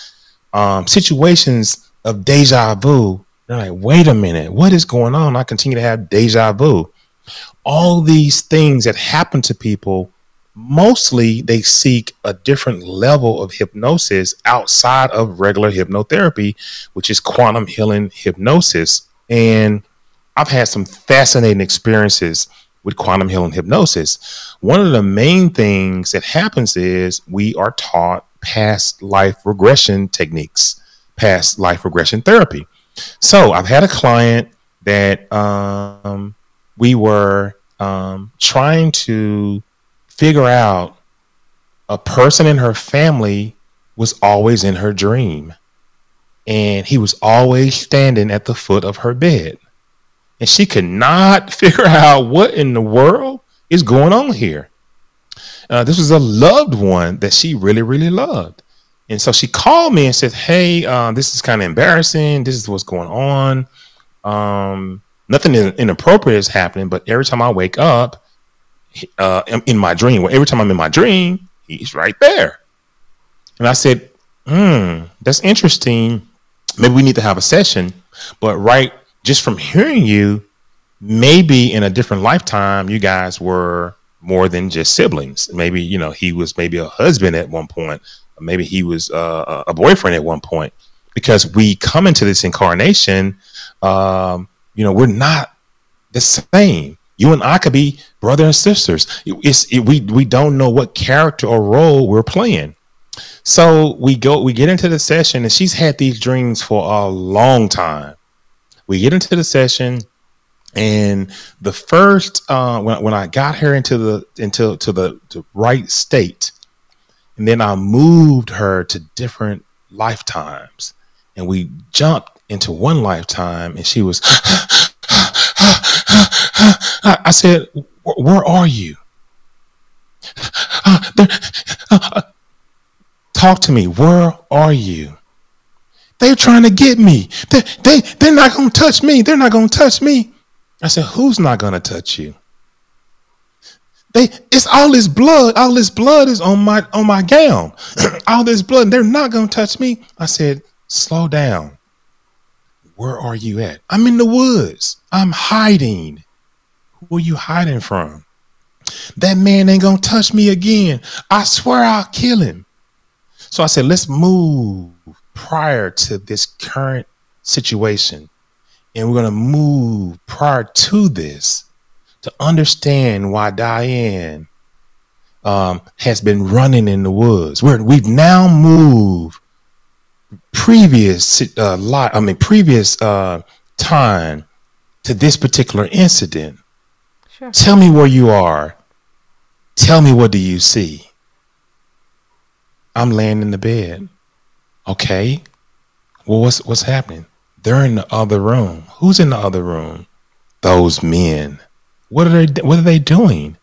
um, situations of deja vu. They're like wait a minute what is going on? I continue to have deja vu. All these things that happen to people mostly they seek a different level of hypnosis outside of regular hypnotherapy which is quantum healing hypnosis. And I've had some fascinating experiences with quantum healing hypnosis. One of the main things that happens is we are taught past life regression techniques, past life regression therapy. So I've had a client that um, we were um, trying to figure out a person in her family was always in her dream. And he was always standing at the foot of her bed and she could not figure out what in the world is going on here. Uh, this was a loved one that she really, really loved. And so she called me and said, Hey, uh, this is kind of embarrassing. This is what's going on. Um, nothing in- inappropriate is happening, but every time I wake up uh, in- in my dream, well, every time I'm in my dream, he's right there. And I said, Hmm, that's interesting. Maybe we need to have a session. But right just from hearing you, maybe in a different lifetime, you guys were more than just siblings. Maybe you know he was maybe a husband at one point, maybe he was uh, a boyfriend at one point. Because we come into this incarnation, um, you know, we're not the same. You and I could be brother and sisters. It's it, we we don't know what character or role we're playing. So we go, we get into the session, and she's had these dreams for a long time we get into the session and the first uh, when, when i got her into the into to the, the right state and then i moved her to different lifetimes and we jumped into one lifetime and she was i said where are you? Talk to me. Where are you they're trying to get me. They, they, they're not going to touch me. They're not going to touch me. I said, Who's not going to touch you? They, it's all this blood. All this blood is on my on my gown. all this blood. They're not going to touch me. I said, Slow down. Where are you at? I'm in the woods. I'm hiding. Who are you hiding from? That man ain't going to touch me again. I swear I'll kill him. So I said, Let's move prior to this current situation. And we're going to move prior to this to understand why Diane um, has been running in the woods. We're, we've now moved previous uh, lot, I mean, previous uh, time to this particular incident.
Sure.
Tell me where you are. Tell me what do you see? I'm laying in the bed. Okay. Well, what's what's happening? They're in the other room. Who's in the other room? Those men. What are they what are they doing?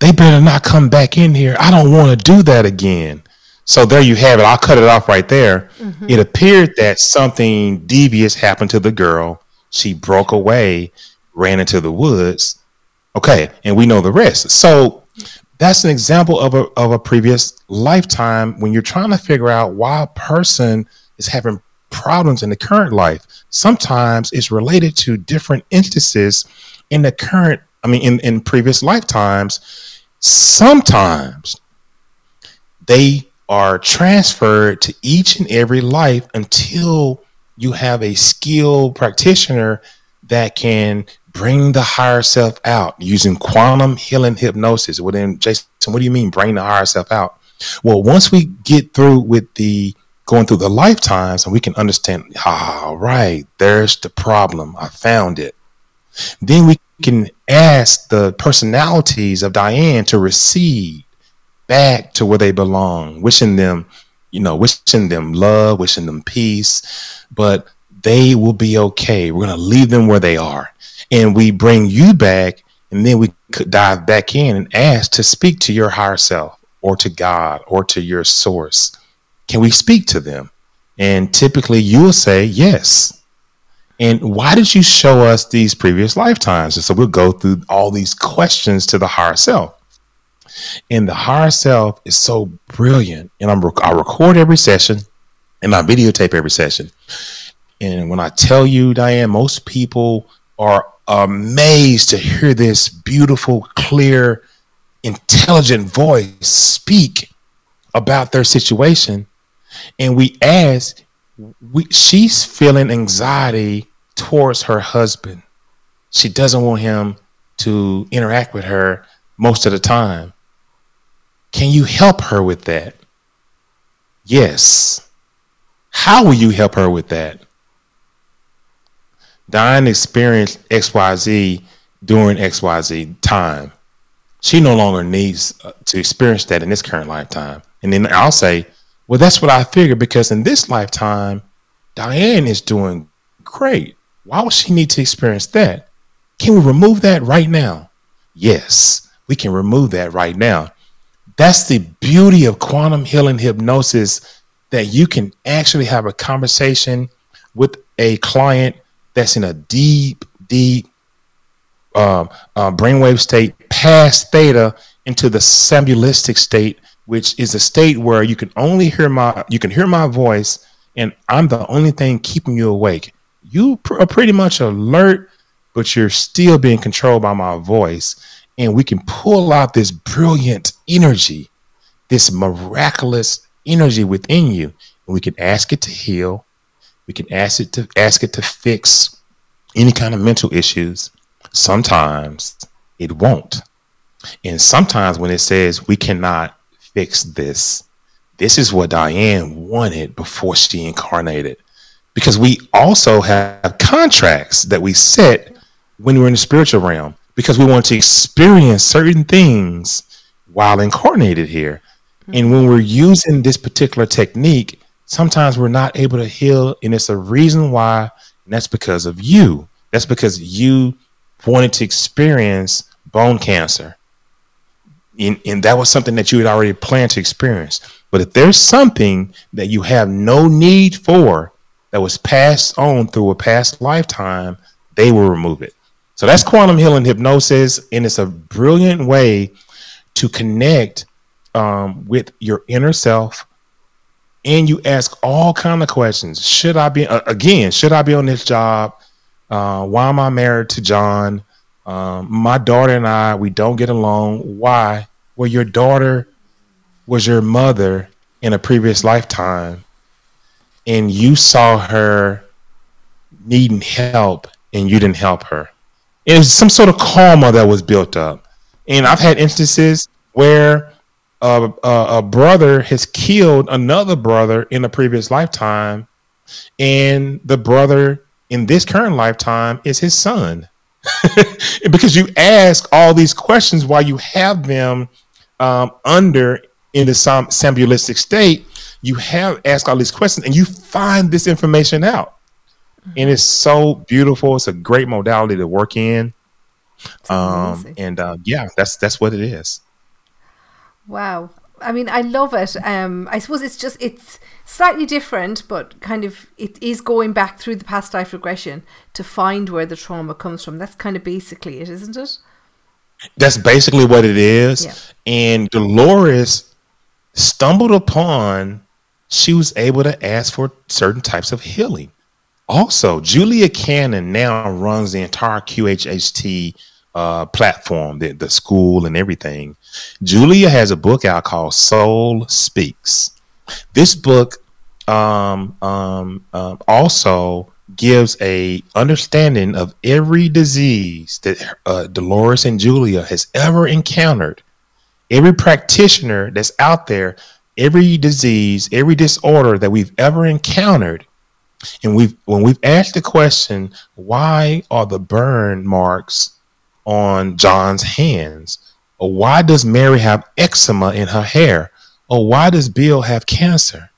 They better not come back in here. I don't want to do that again. So there you have it. I'll cut it off right there. Mm-hmm. It appeared that something devious happened to the girl. She broke away, ran into the woods. Okay, and we know the rest. So that's an example of a of a previous lifetime when you're trying to figure out why a person is having problems in the current life. Sometimes it's related to different instances in the current, I mean, in, in previous lifetimes. Sometimes they are transferred to each and every life until you have a skilled practitioner that can bring the higher self out using quantum healing hypnosis. Well, then, Jason, what do you mean bring the higher self out? Well, once we get through with the going through the lifetimes and we can understand, all right, there's the problem. I found it. Then we can ask the personalities of Diane to recede back to where they belong, wishing them, you know, wishing them love, wishing them peace, but they will be okay. We're going to leave them where they are. And we bring you back, and then we could dive back in and ask to speak to your higher self or to God or to your source. Can we speak to them? And typically you will say yes. And why did you show us these previous lifetimes? And so we'll go through all these questions to the higher self. And the higher self is so brilliant. And I'm I record every session and I videotape every session. And when I tell you, Diane, most people are amazed to hear this beautiful, clear, intelligent voice speak about their situation. And we ask, we, she's feeling anxiety towards her husband. She doesn't want him to interact with her most of the time. Can you help her with that? Yes. How will you help her with that? Diane experienced XYZ during XYZ time. She no longer needs uh, to experience that in this current lifetime. And then I'll say, well, that's what I figured because in this lifetime, Diane is doing great. Why would she need to experience that? Can we remove that right now? Yes, we can remove that right now. That's the beauty of quantum healing hypnosis that you can actually have a conversation with a client that's in a deep, deep um, uh, brainwave state past theta into the somnambulistic state which is a state where you can only hear my you can hear my voice and I'm the only thing keeping you awake. You pr- are pretty much alert, but you're still being controlled by my voice. And we can pull out this brilliant energy, this miraculous energy within you. And we can ask it to heal. We can ask it to ask it to fix any kind of mental issues. Sometimes it won't. And sometimes when it says we cannot fix this. This is what Diane wanted before she incarnated. Because we also have contracts that we set when we're in the spiritual realm because we want to experience certain things while incarnated here. And when we're using this particular technique, sometimes we're not able to heal. And it's a reason why, and that's because of you. That's because you wanted to experience bone cancer and, and that was something that you had already planned to experience. But if there's something that you have no need for that was passed on through a past lifetime, they will remove it. So that's quantum healing hypnosis, and it's a brilliant way to connect um, with your inner self. And you ask all kind of questions. Should I be uh, again? Should I be on this job? Uh, why am I married to John? Um, my daughter and I, we don't get along. Why? Well, your daughter was your mother in a previous lifetime, and you saw her needing help, and you didn't help her. It was some sort of karma that was built up. And I've had instances where a, a, a brother has killed another brother in a previous lifetime, and the brother in this current lifetime is his son. because you ask all these questions while you have them um, under in the som- somnambulistic state, you have asked all these questions and you find this information out. Mm-hmm. And it's so beautiful. It's a great modality to work in. Um, and uh, yeah, that's that's what it is.
Wow. I mean, I love it. Um, I suppose it's just it's slightly different, but kind of it is going back through the past life regression to find where the trauma comes from. That's kind of basically it, isn't it?
That's basically what it is. Yeah. And Dolores stumbled upon she was able to ask for certain types of healing. Also, Julia Cannon now runs the entire QHHT uh, platform, the, the school and everything. Julia has a book out called Soul Speaks. This book um, um, um, also gives a understanding of every disease that uh, Dolores and Julia has ever encountered. Every practitioner that's out there, every disease, every disorder that we've ever encountered, and we've when we've asked the question, why are the burn marks on John's hands? Or why does Mary have eczema in her hair? Or why does Bill have cancer?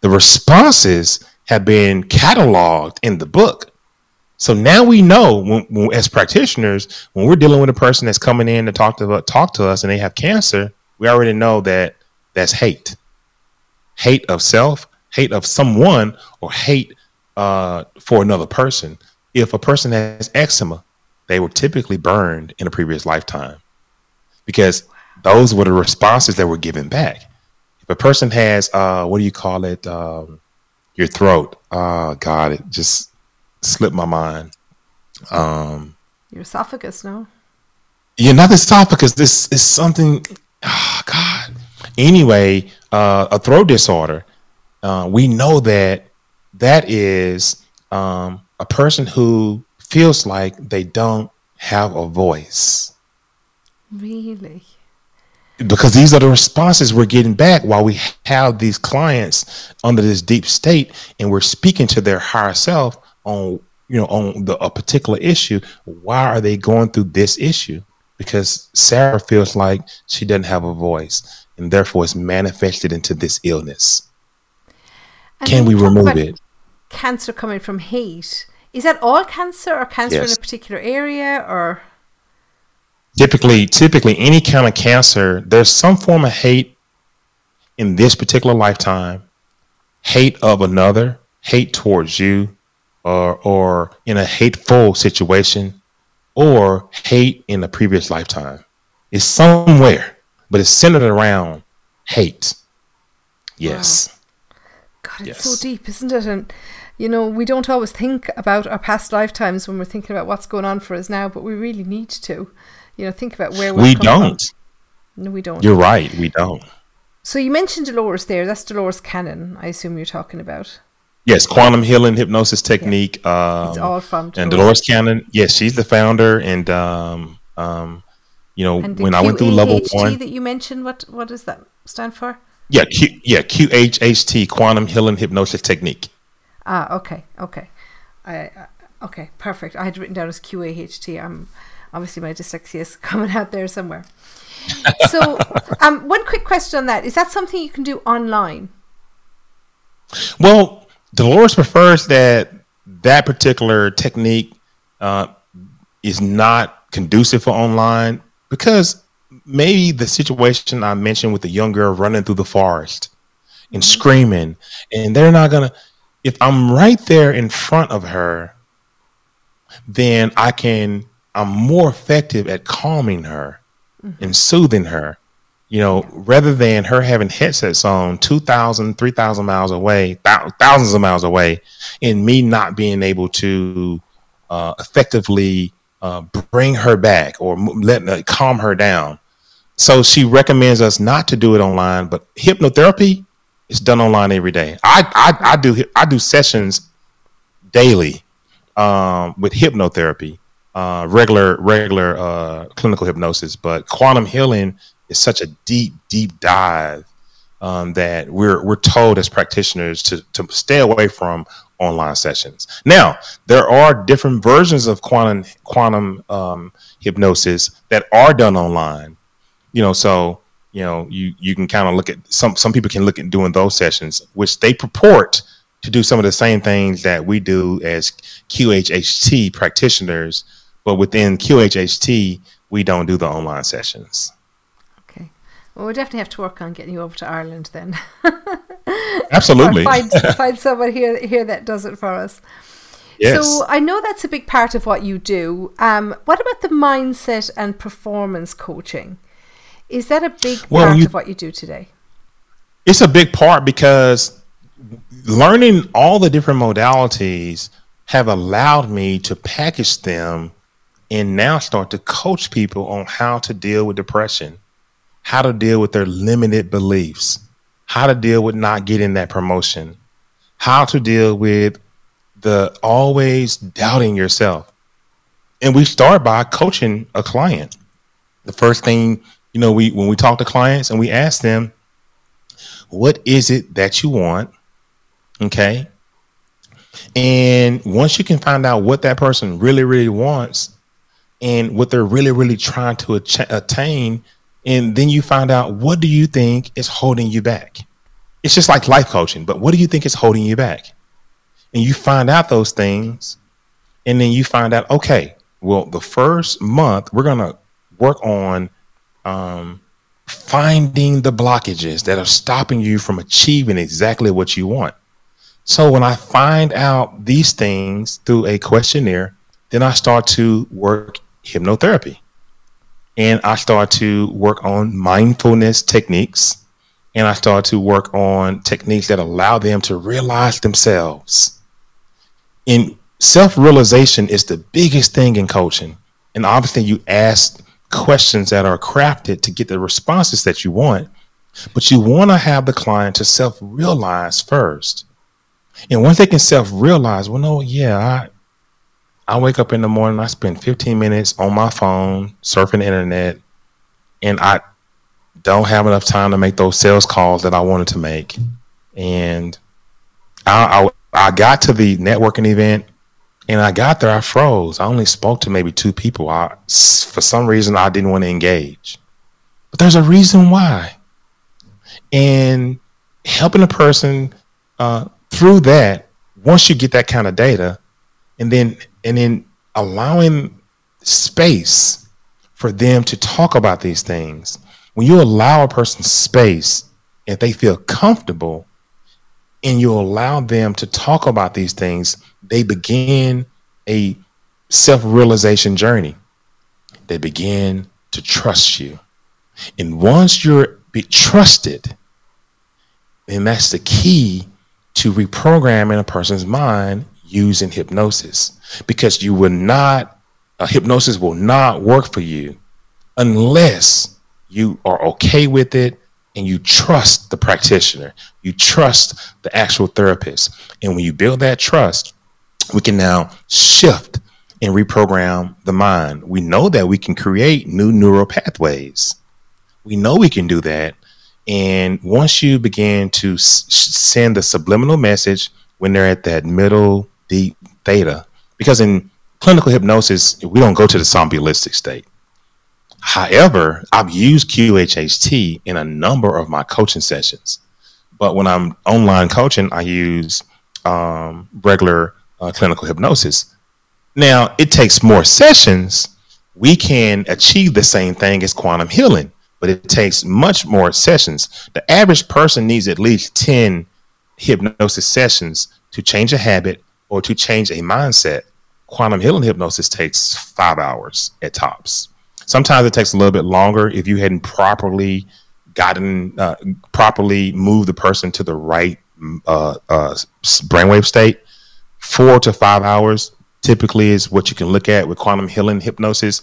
The responses have been cataloged in the book. So now we know when, when, as practitioners, when we're dealing with a person that's coming in to talk to talk to us and they have cancer, we already know that that's hate, hate of self, hate of someone, or hate uh, for another person. If a person has eczema, they were typically burned in a previous lifetime because those were the responses that were given back. If a person has, uh, what do you call it? Um, your throat. Oh God, it just slipped my mind. Um,
Your esophagus, no?
yeah, not the esophagus. This is something. Oh God. Anyway, uh, a throat disorder. Uh, we know that that is um, a person who feels like they don't have a voice.
Really?
because these are the responses we're getting back while we have these clients under this deep state and we're speaking to their higher self on you know on the a particular issue. Why are they going through this issue? Because sarah feels like she doesn't have a voice and therefore it's manifested into this illness.
And
can we remove it?
Cancer coming from hate. Is that all cancer or cancer in a particular area or?
Typically typically any kind of cancer there's some form of hate in this particular lifetime. Hate of another hate towards you or or in a hateful situation or hate in a previous lifetime. It's somewhere but it's centered around hate. Yes.
God, it's
Yes.
so deep, isn't it? And you know, we don't always think about our past lifetimes when we're thinking about what's going on for us now, but we really need to. You know, think about where we've
we don't
No, we don't.
you're right we don't
So you mentioned Dolores there. That's Dolores Cannon. I assume you're talking about.
yes quantum healing hypnosis technique um,
It's all from
and Dolores Cannon, yes, she's the founder. And um, um, you know,
And
when I went through level one,
that you mentioned, what what does that stand for?
yeah, Q, yeah, QHHT, Quantum Healing Hypnosis Technique.
Ah, okay, okay, I, okay, perfect. I had written down as QAHT. I'm obviously my dyslexia is coming out there somewhere. so, um, one quick question on that: Is that something you can do online?
Well, Dolores prefers that that particular technique uh, is not conducive for online because maybe the situation I mentioned with the young girl running through the forest and screaming, and they're not gonna. If I'm right there in front of her, then I can. I'm more effective at calming her and soothing her you know, rather than her having headsets on 2,000, 3,000 miles away, thou- thousands of miles away, and me not being able to uh, effectively uh, bring her back or let uh, calm her down. So she recommends us not to do it online, but hypnotherapy is done online every day. I I, I do I do sessions daily um, with hypnotherapy, uh, regular regular uh, clinical hypnosis, but quantum healing is such a deep deep dive um, that we're we're told as practitioners to to stay away from online sessions. Now there are different versions of quantum quantum um, hypnosis that are done online. You know, so you know you you can kind of look at some some people can look at doing those sessions, which they purport to do some of the same things that we do as QHHT practitioners, but within QHHT we don't do the online sessions.
Okay. Well, we definitely have to work on getting you over to Ireland then.
Absolutely.
find find someone here here that does it for us.
yes.
So I know that's a big part of what you do. Um, what about the mindset and performance coaching? Is that a big
Well,
part
you-
of what you do today?
it's a big part because learning all the different modalities have allowed me to package them and now start to coach people on how to deal with depression, how to deal with their limited beliefs, how to deal with not getting that promotion, how to deal with the always doubting yourself. And we start by coaching a client. The first thing, you know, we when we talk to clients and we ask them, what is it that you want? Okay. And once you can find out what that person really, really wants and what they're really, really trying to attain, and then you find out what do you think is holding you back? It's just like life coaching, but what do you think is holding you back? And you find out those things, and then you find out, okay, well, the first month we're gonna work on um, finding the blockages that are stopping you from achieving exactly what you want. So when I find out these things through a questionnaire, then I start to work hypnotherapy. And I start to work on mindfulness techniques. And I start to work on techniques that allow them to realize themselves. And self realization is the biggest thing in coaching. And obviously, you ask questions that are crafted to get the responses that you want. But you want to have the client to self realize first. And once they can self realize, well, no, yeah, I I wake up in the morning, I spend 15 minutes on my phone surfing the internet, and I don't have enough time to make those sales calls that I wanted to make. And I, I, I got to the networking event, and I got there, I froze. I only spoke to maybe two people. I, for some reason, I didn't want to engage, but there's a reason why. And helping a person uh, through that, once you get that kind of data, and then and then allowing space for them to talk about these things, when you allow a person space, if they feel comfortable, and you allow them to talk about these things, they begin a self realization journey. They begin to trust you. And once you're trusted, then that's the key to reprogramming a person's mind using hypnosis because you will not, uh, hypnosis will not work for you unless you are okay with it and you trust the practitioner, you trust the actual therapist. And when you build that trust, we can now shift and reprogram the mind. We know that we can create new neural pathways. We know we can do that and once you begin to s- send the subliminal message when they're at that middle deep theta, because in clinical hypnosis, we don't go to the somnambulistic state. However, I've used QHHT in a number of my coaching sessions. But when I'm online coaching, I use um, regular uh, clinical hypnosis. Now, it takes more sessions. We can achieve the same thing as quantum healing but it takes much more sessions. The average person needs at least 10 hypnosis sessions to change a habit or to change a mindset. Quantum healing hypnosis takes five hours at tops. Sometimes it takes a little bit longer if you hadn't properly gotten, uh, properly moved the person to the right uh, uh, brainwave state. Four to five hours typically is what you can look at with quantum healing hypnosis.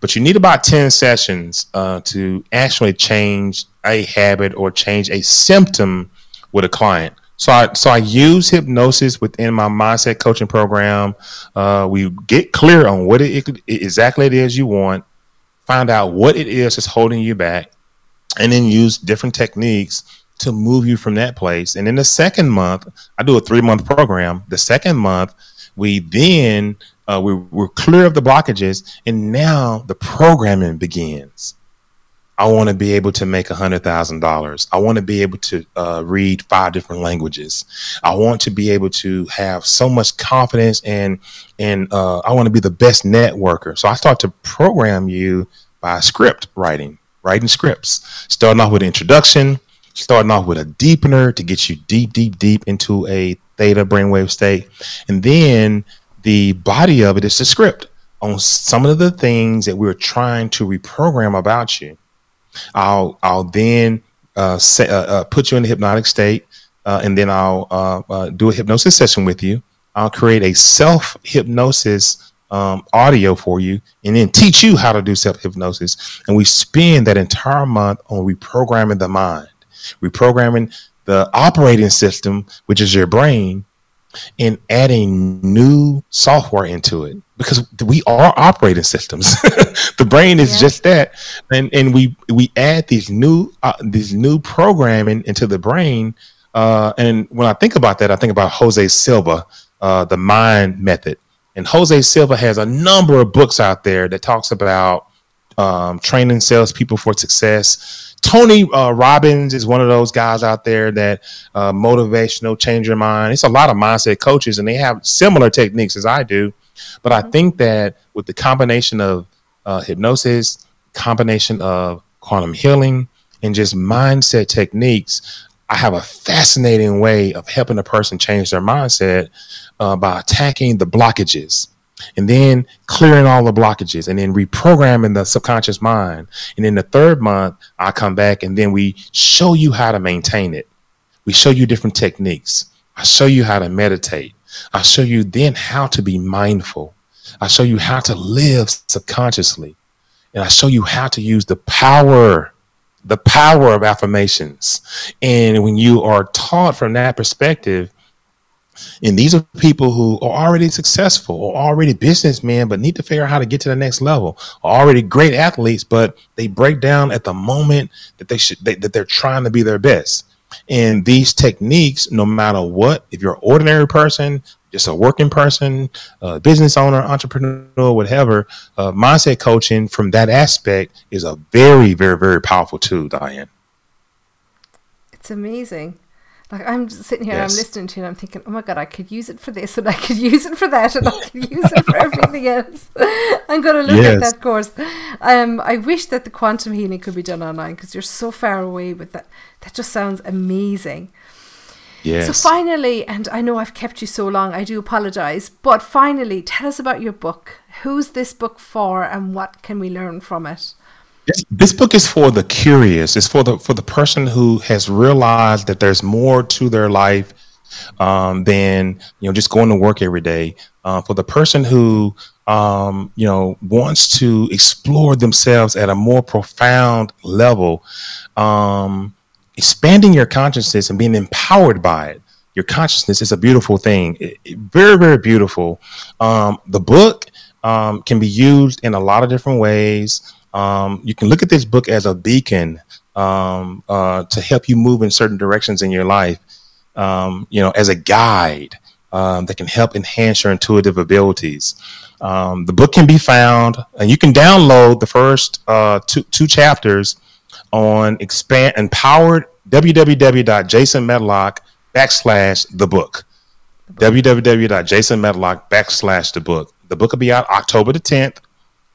But you need about 10 sessions uh, to actually change a habit or change a symptom with a client. So I so I use hypnosis within my mindset coaching program. Uh, we get clear on what it, it, exactly it is you want, find out what it is that's holding you back, and then use different techniques to move you from that place. And in the second month, I do a three month program. The second month, we then uh, we, we're clear of the blockages, and now the programming begins. I want to be able to make a hundred thousand dollars. I want to be able to uh, read five different languages. I want to be able to have so much confidence and and uh, I want to be the best networker. So I start to program you by script writing, writing scripts, starting off with introduction, starting off with a deepener to get you deep, deep, deep into a theta brainwave state, and then the body of it is the script on some of the things that we're trying to reprogram about you. I'll I'll then uh, uh, uh, put you in a hypnotic state, uh, and then I'll uh, uh, do a hypnosis session with you. I'll create a self hypnosis um, audio for you and then teach you how to do self hypnosis. And we spend that entire month on reprogramming the mind, reprogramming the operating system, which is your brain, and adding new software into it because we are operating systems. the brain is
Yeah.
just that, and and we we add these new uh, these new programming into the brain. Uh, and when I think about that, I think about Jose Silva, uh, the Mind Method, and Jose Silva has a number of books out there that talks about um, training salespeople for success. Tony uh, Robbins is one of those guys out there that uh, motivational, change your mind. It's a lot of mindset coaches, and they have similar techniques as I do. But I think that with the combination of uh, hypnosis, combination of quantum healing, and just mindset techniques, I have a fascinating way of helping a person change their mindset uh, by attacking the blockages and then clearing all the blockages and then reprogramming the subconscious mind. And in the third month, I come back and then we show you how to maintain it. We show you different techniques. I show you how to meditate. I show you then how to be mindful. I show you how to live subconsciously. And I show you how to use the power, the power of affirmations. And when you are taught from that perspective, and these are people who are already successful or already businessmen, but need to figure out how to get to the next level. Are already great athletes, but they break down at the moment that they should they, that they're trying to be their best. And these techniques, no matter what, if you're an ordinary person, just a working person, a business owner, entrepreneur, whatever, uh, mindset coaching from that aspect is a very, very, very powerful tool, Diane.
It's amazing. Like I'm just sitting here, and I'm listening to you, and I'm thinking, oh my god, I could use it for this, and I could use it for that, and I could use it for everything else. I'm going to look at that course. Um, I wish that the quantum healing could be done online because you're so far away with that. That just sounds amazing.
Yes.
So finally, and I know I've kept you so long, I do apologize, but finally, tell us about your book. Who's this book for, and what can we learn from it?
This, this book is for the curious. It's for the for the person who has realized that there's more to their life um, than you know just going to work every day. Uh, for the person who um, you know wants to explore themselves at a more profound level, um, expanding your consciousness and being empowered by it. Your consciousness is a beautiful thing, It- it- very very beautiful. Um, the book um, can be used in a lot of different ways. Um, you can look at this book as a beacon um, uh, to help you move in certain directions in your life. Um, you know, as a guide um, that can help enhance your intuitive abilities. Um, the book can be found, and you can download the first uh, two two chapters on expand empowered www.jasonmedlock backslash the book www.jasonmedlock backslash the book the book will be out october the 10th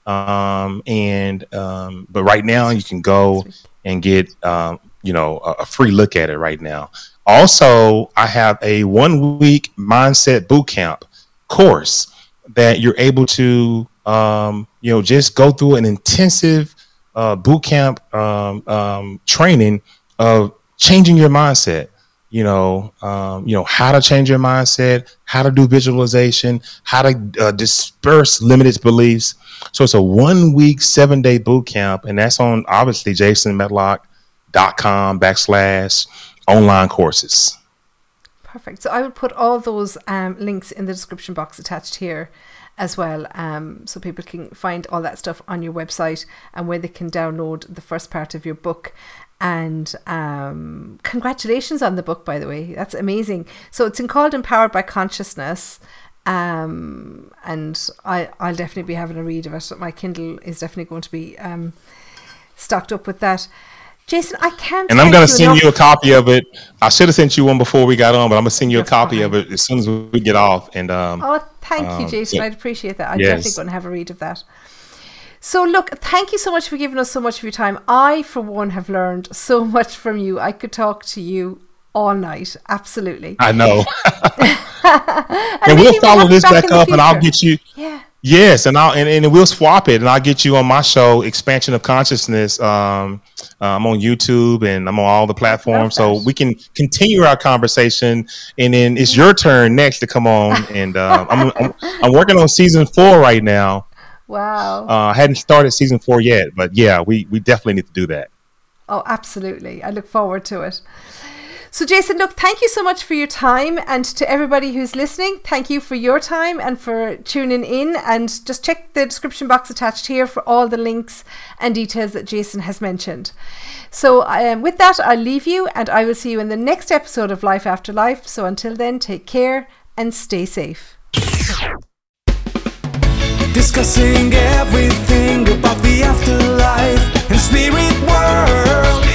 um, and um, but right now you can go and get um, you know a, a free look at it right now. Also i have a one week mindset boot camp course that you're able to um, you know just go through an intensive uh, boot camp um, um, training of changing your mindset you know um, you know how to change your mindset how to do visualization how to uh, disperse limited beliefs so it's a one week seven day boot camp and that's on obviously jasonmedlock.com backslash online courses
Perfect. So I will put all those um, links in the description box attached here as well, um, so people can find all that stuff on your website and where they can download the first part of your book. And um, congratulations on the book, by the way. That's amazing. So it's in called Empowered by Consciousness. Um, and I, I'll definitely be having a read of it. My Kindle is definitely going to be um, stocked up with that. Jason, I can't.
and i'm going to send
enough-
you a copy of it i should have sent you one before we got on but i'm going to send you
You're
a copy
fine.
of it as soon as we get off and um,
Oh, thank you,
Um,
Jason.
yeah.
I'd appreciate that. I'm
Yes.
definitely going to have a read of that. So, look, thank you so much for giving us so much of your time. I, for one, have learned so much from you. I could talk to you all night. Absolutely.
i know
And
and we'll follow this
back
back up and i'll get you
Yeah.
Yes, and I'll and, and we'll swap it, and I'll get you on my show, Expansion of Consciousness. Um, uh, I'm on YouTube and I'm on all the platforms, so we can continue our conversation. And then it's your turn next to come on, and uh, I'm, I'm I'm working on season four right now.
Wow.
Uh, I hadn't started season four yet, but yeah, we we definitely need to do that.
Oh, absolutely. I look forward to it. So, Jason, look, thank you so much for your time. And to everybody who's listening, thank you for your time and for tuning in. And just check the description box attached here for all the links and details that Jason has mentioned. So, um, with that, I'll leave you and I will see you in the next episode of Life After Life. So, until then, take care and stay safe
discussing everything about the afterlife and spirit world.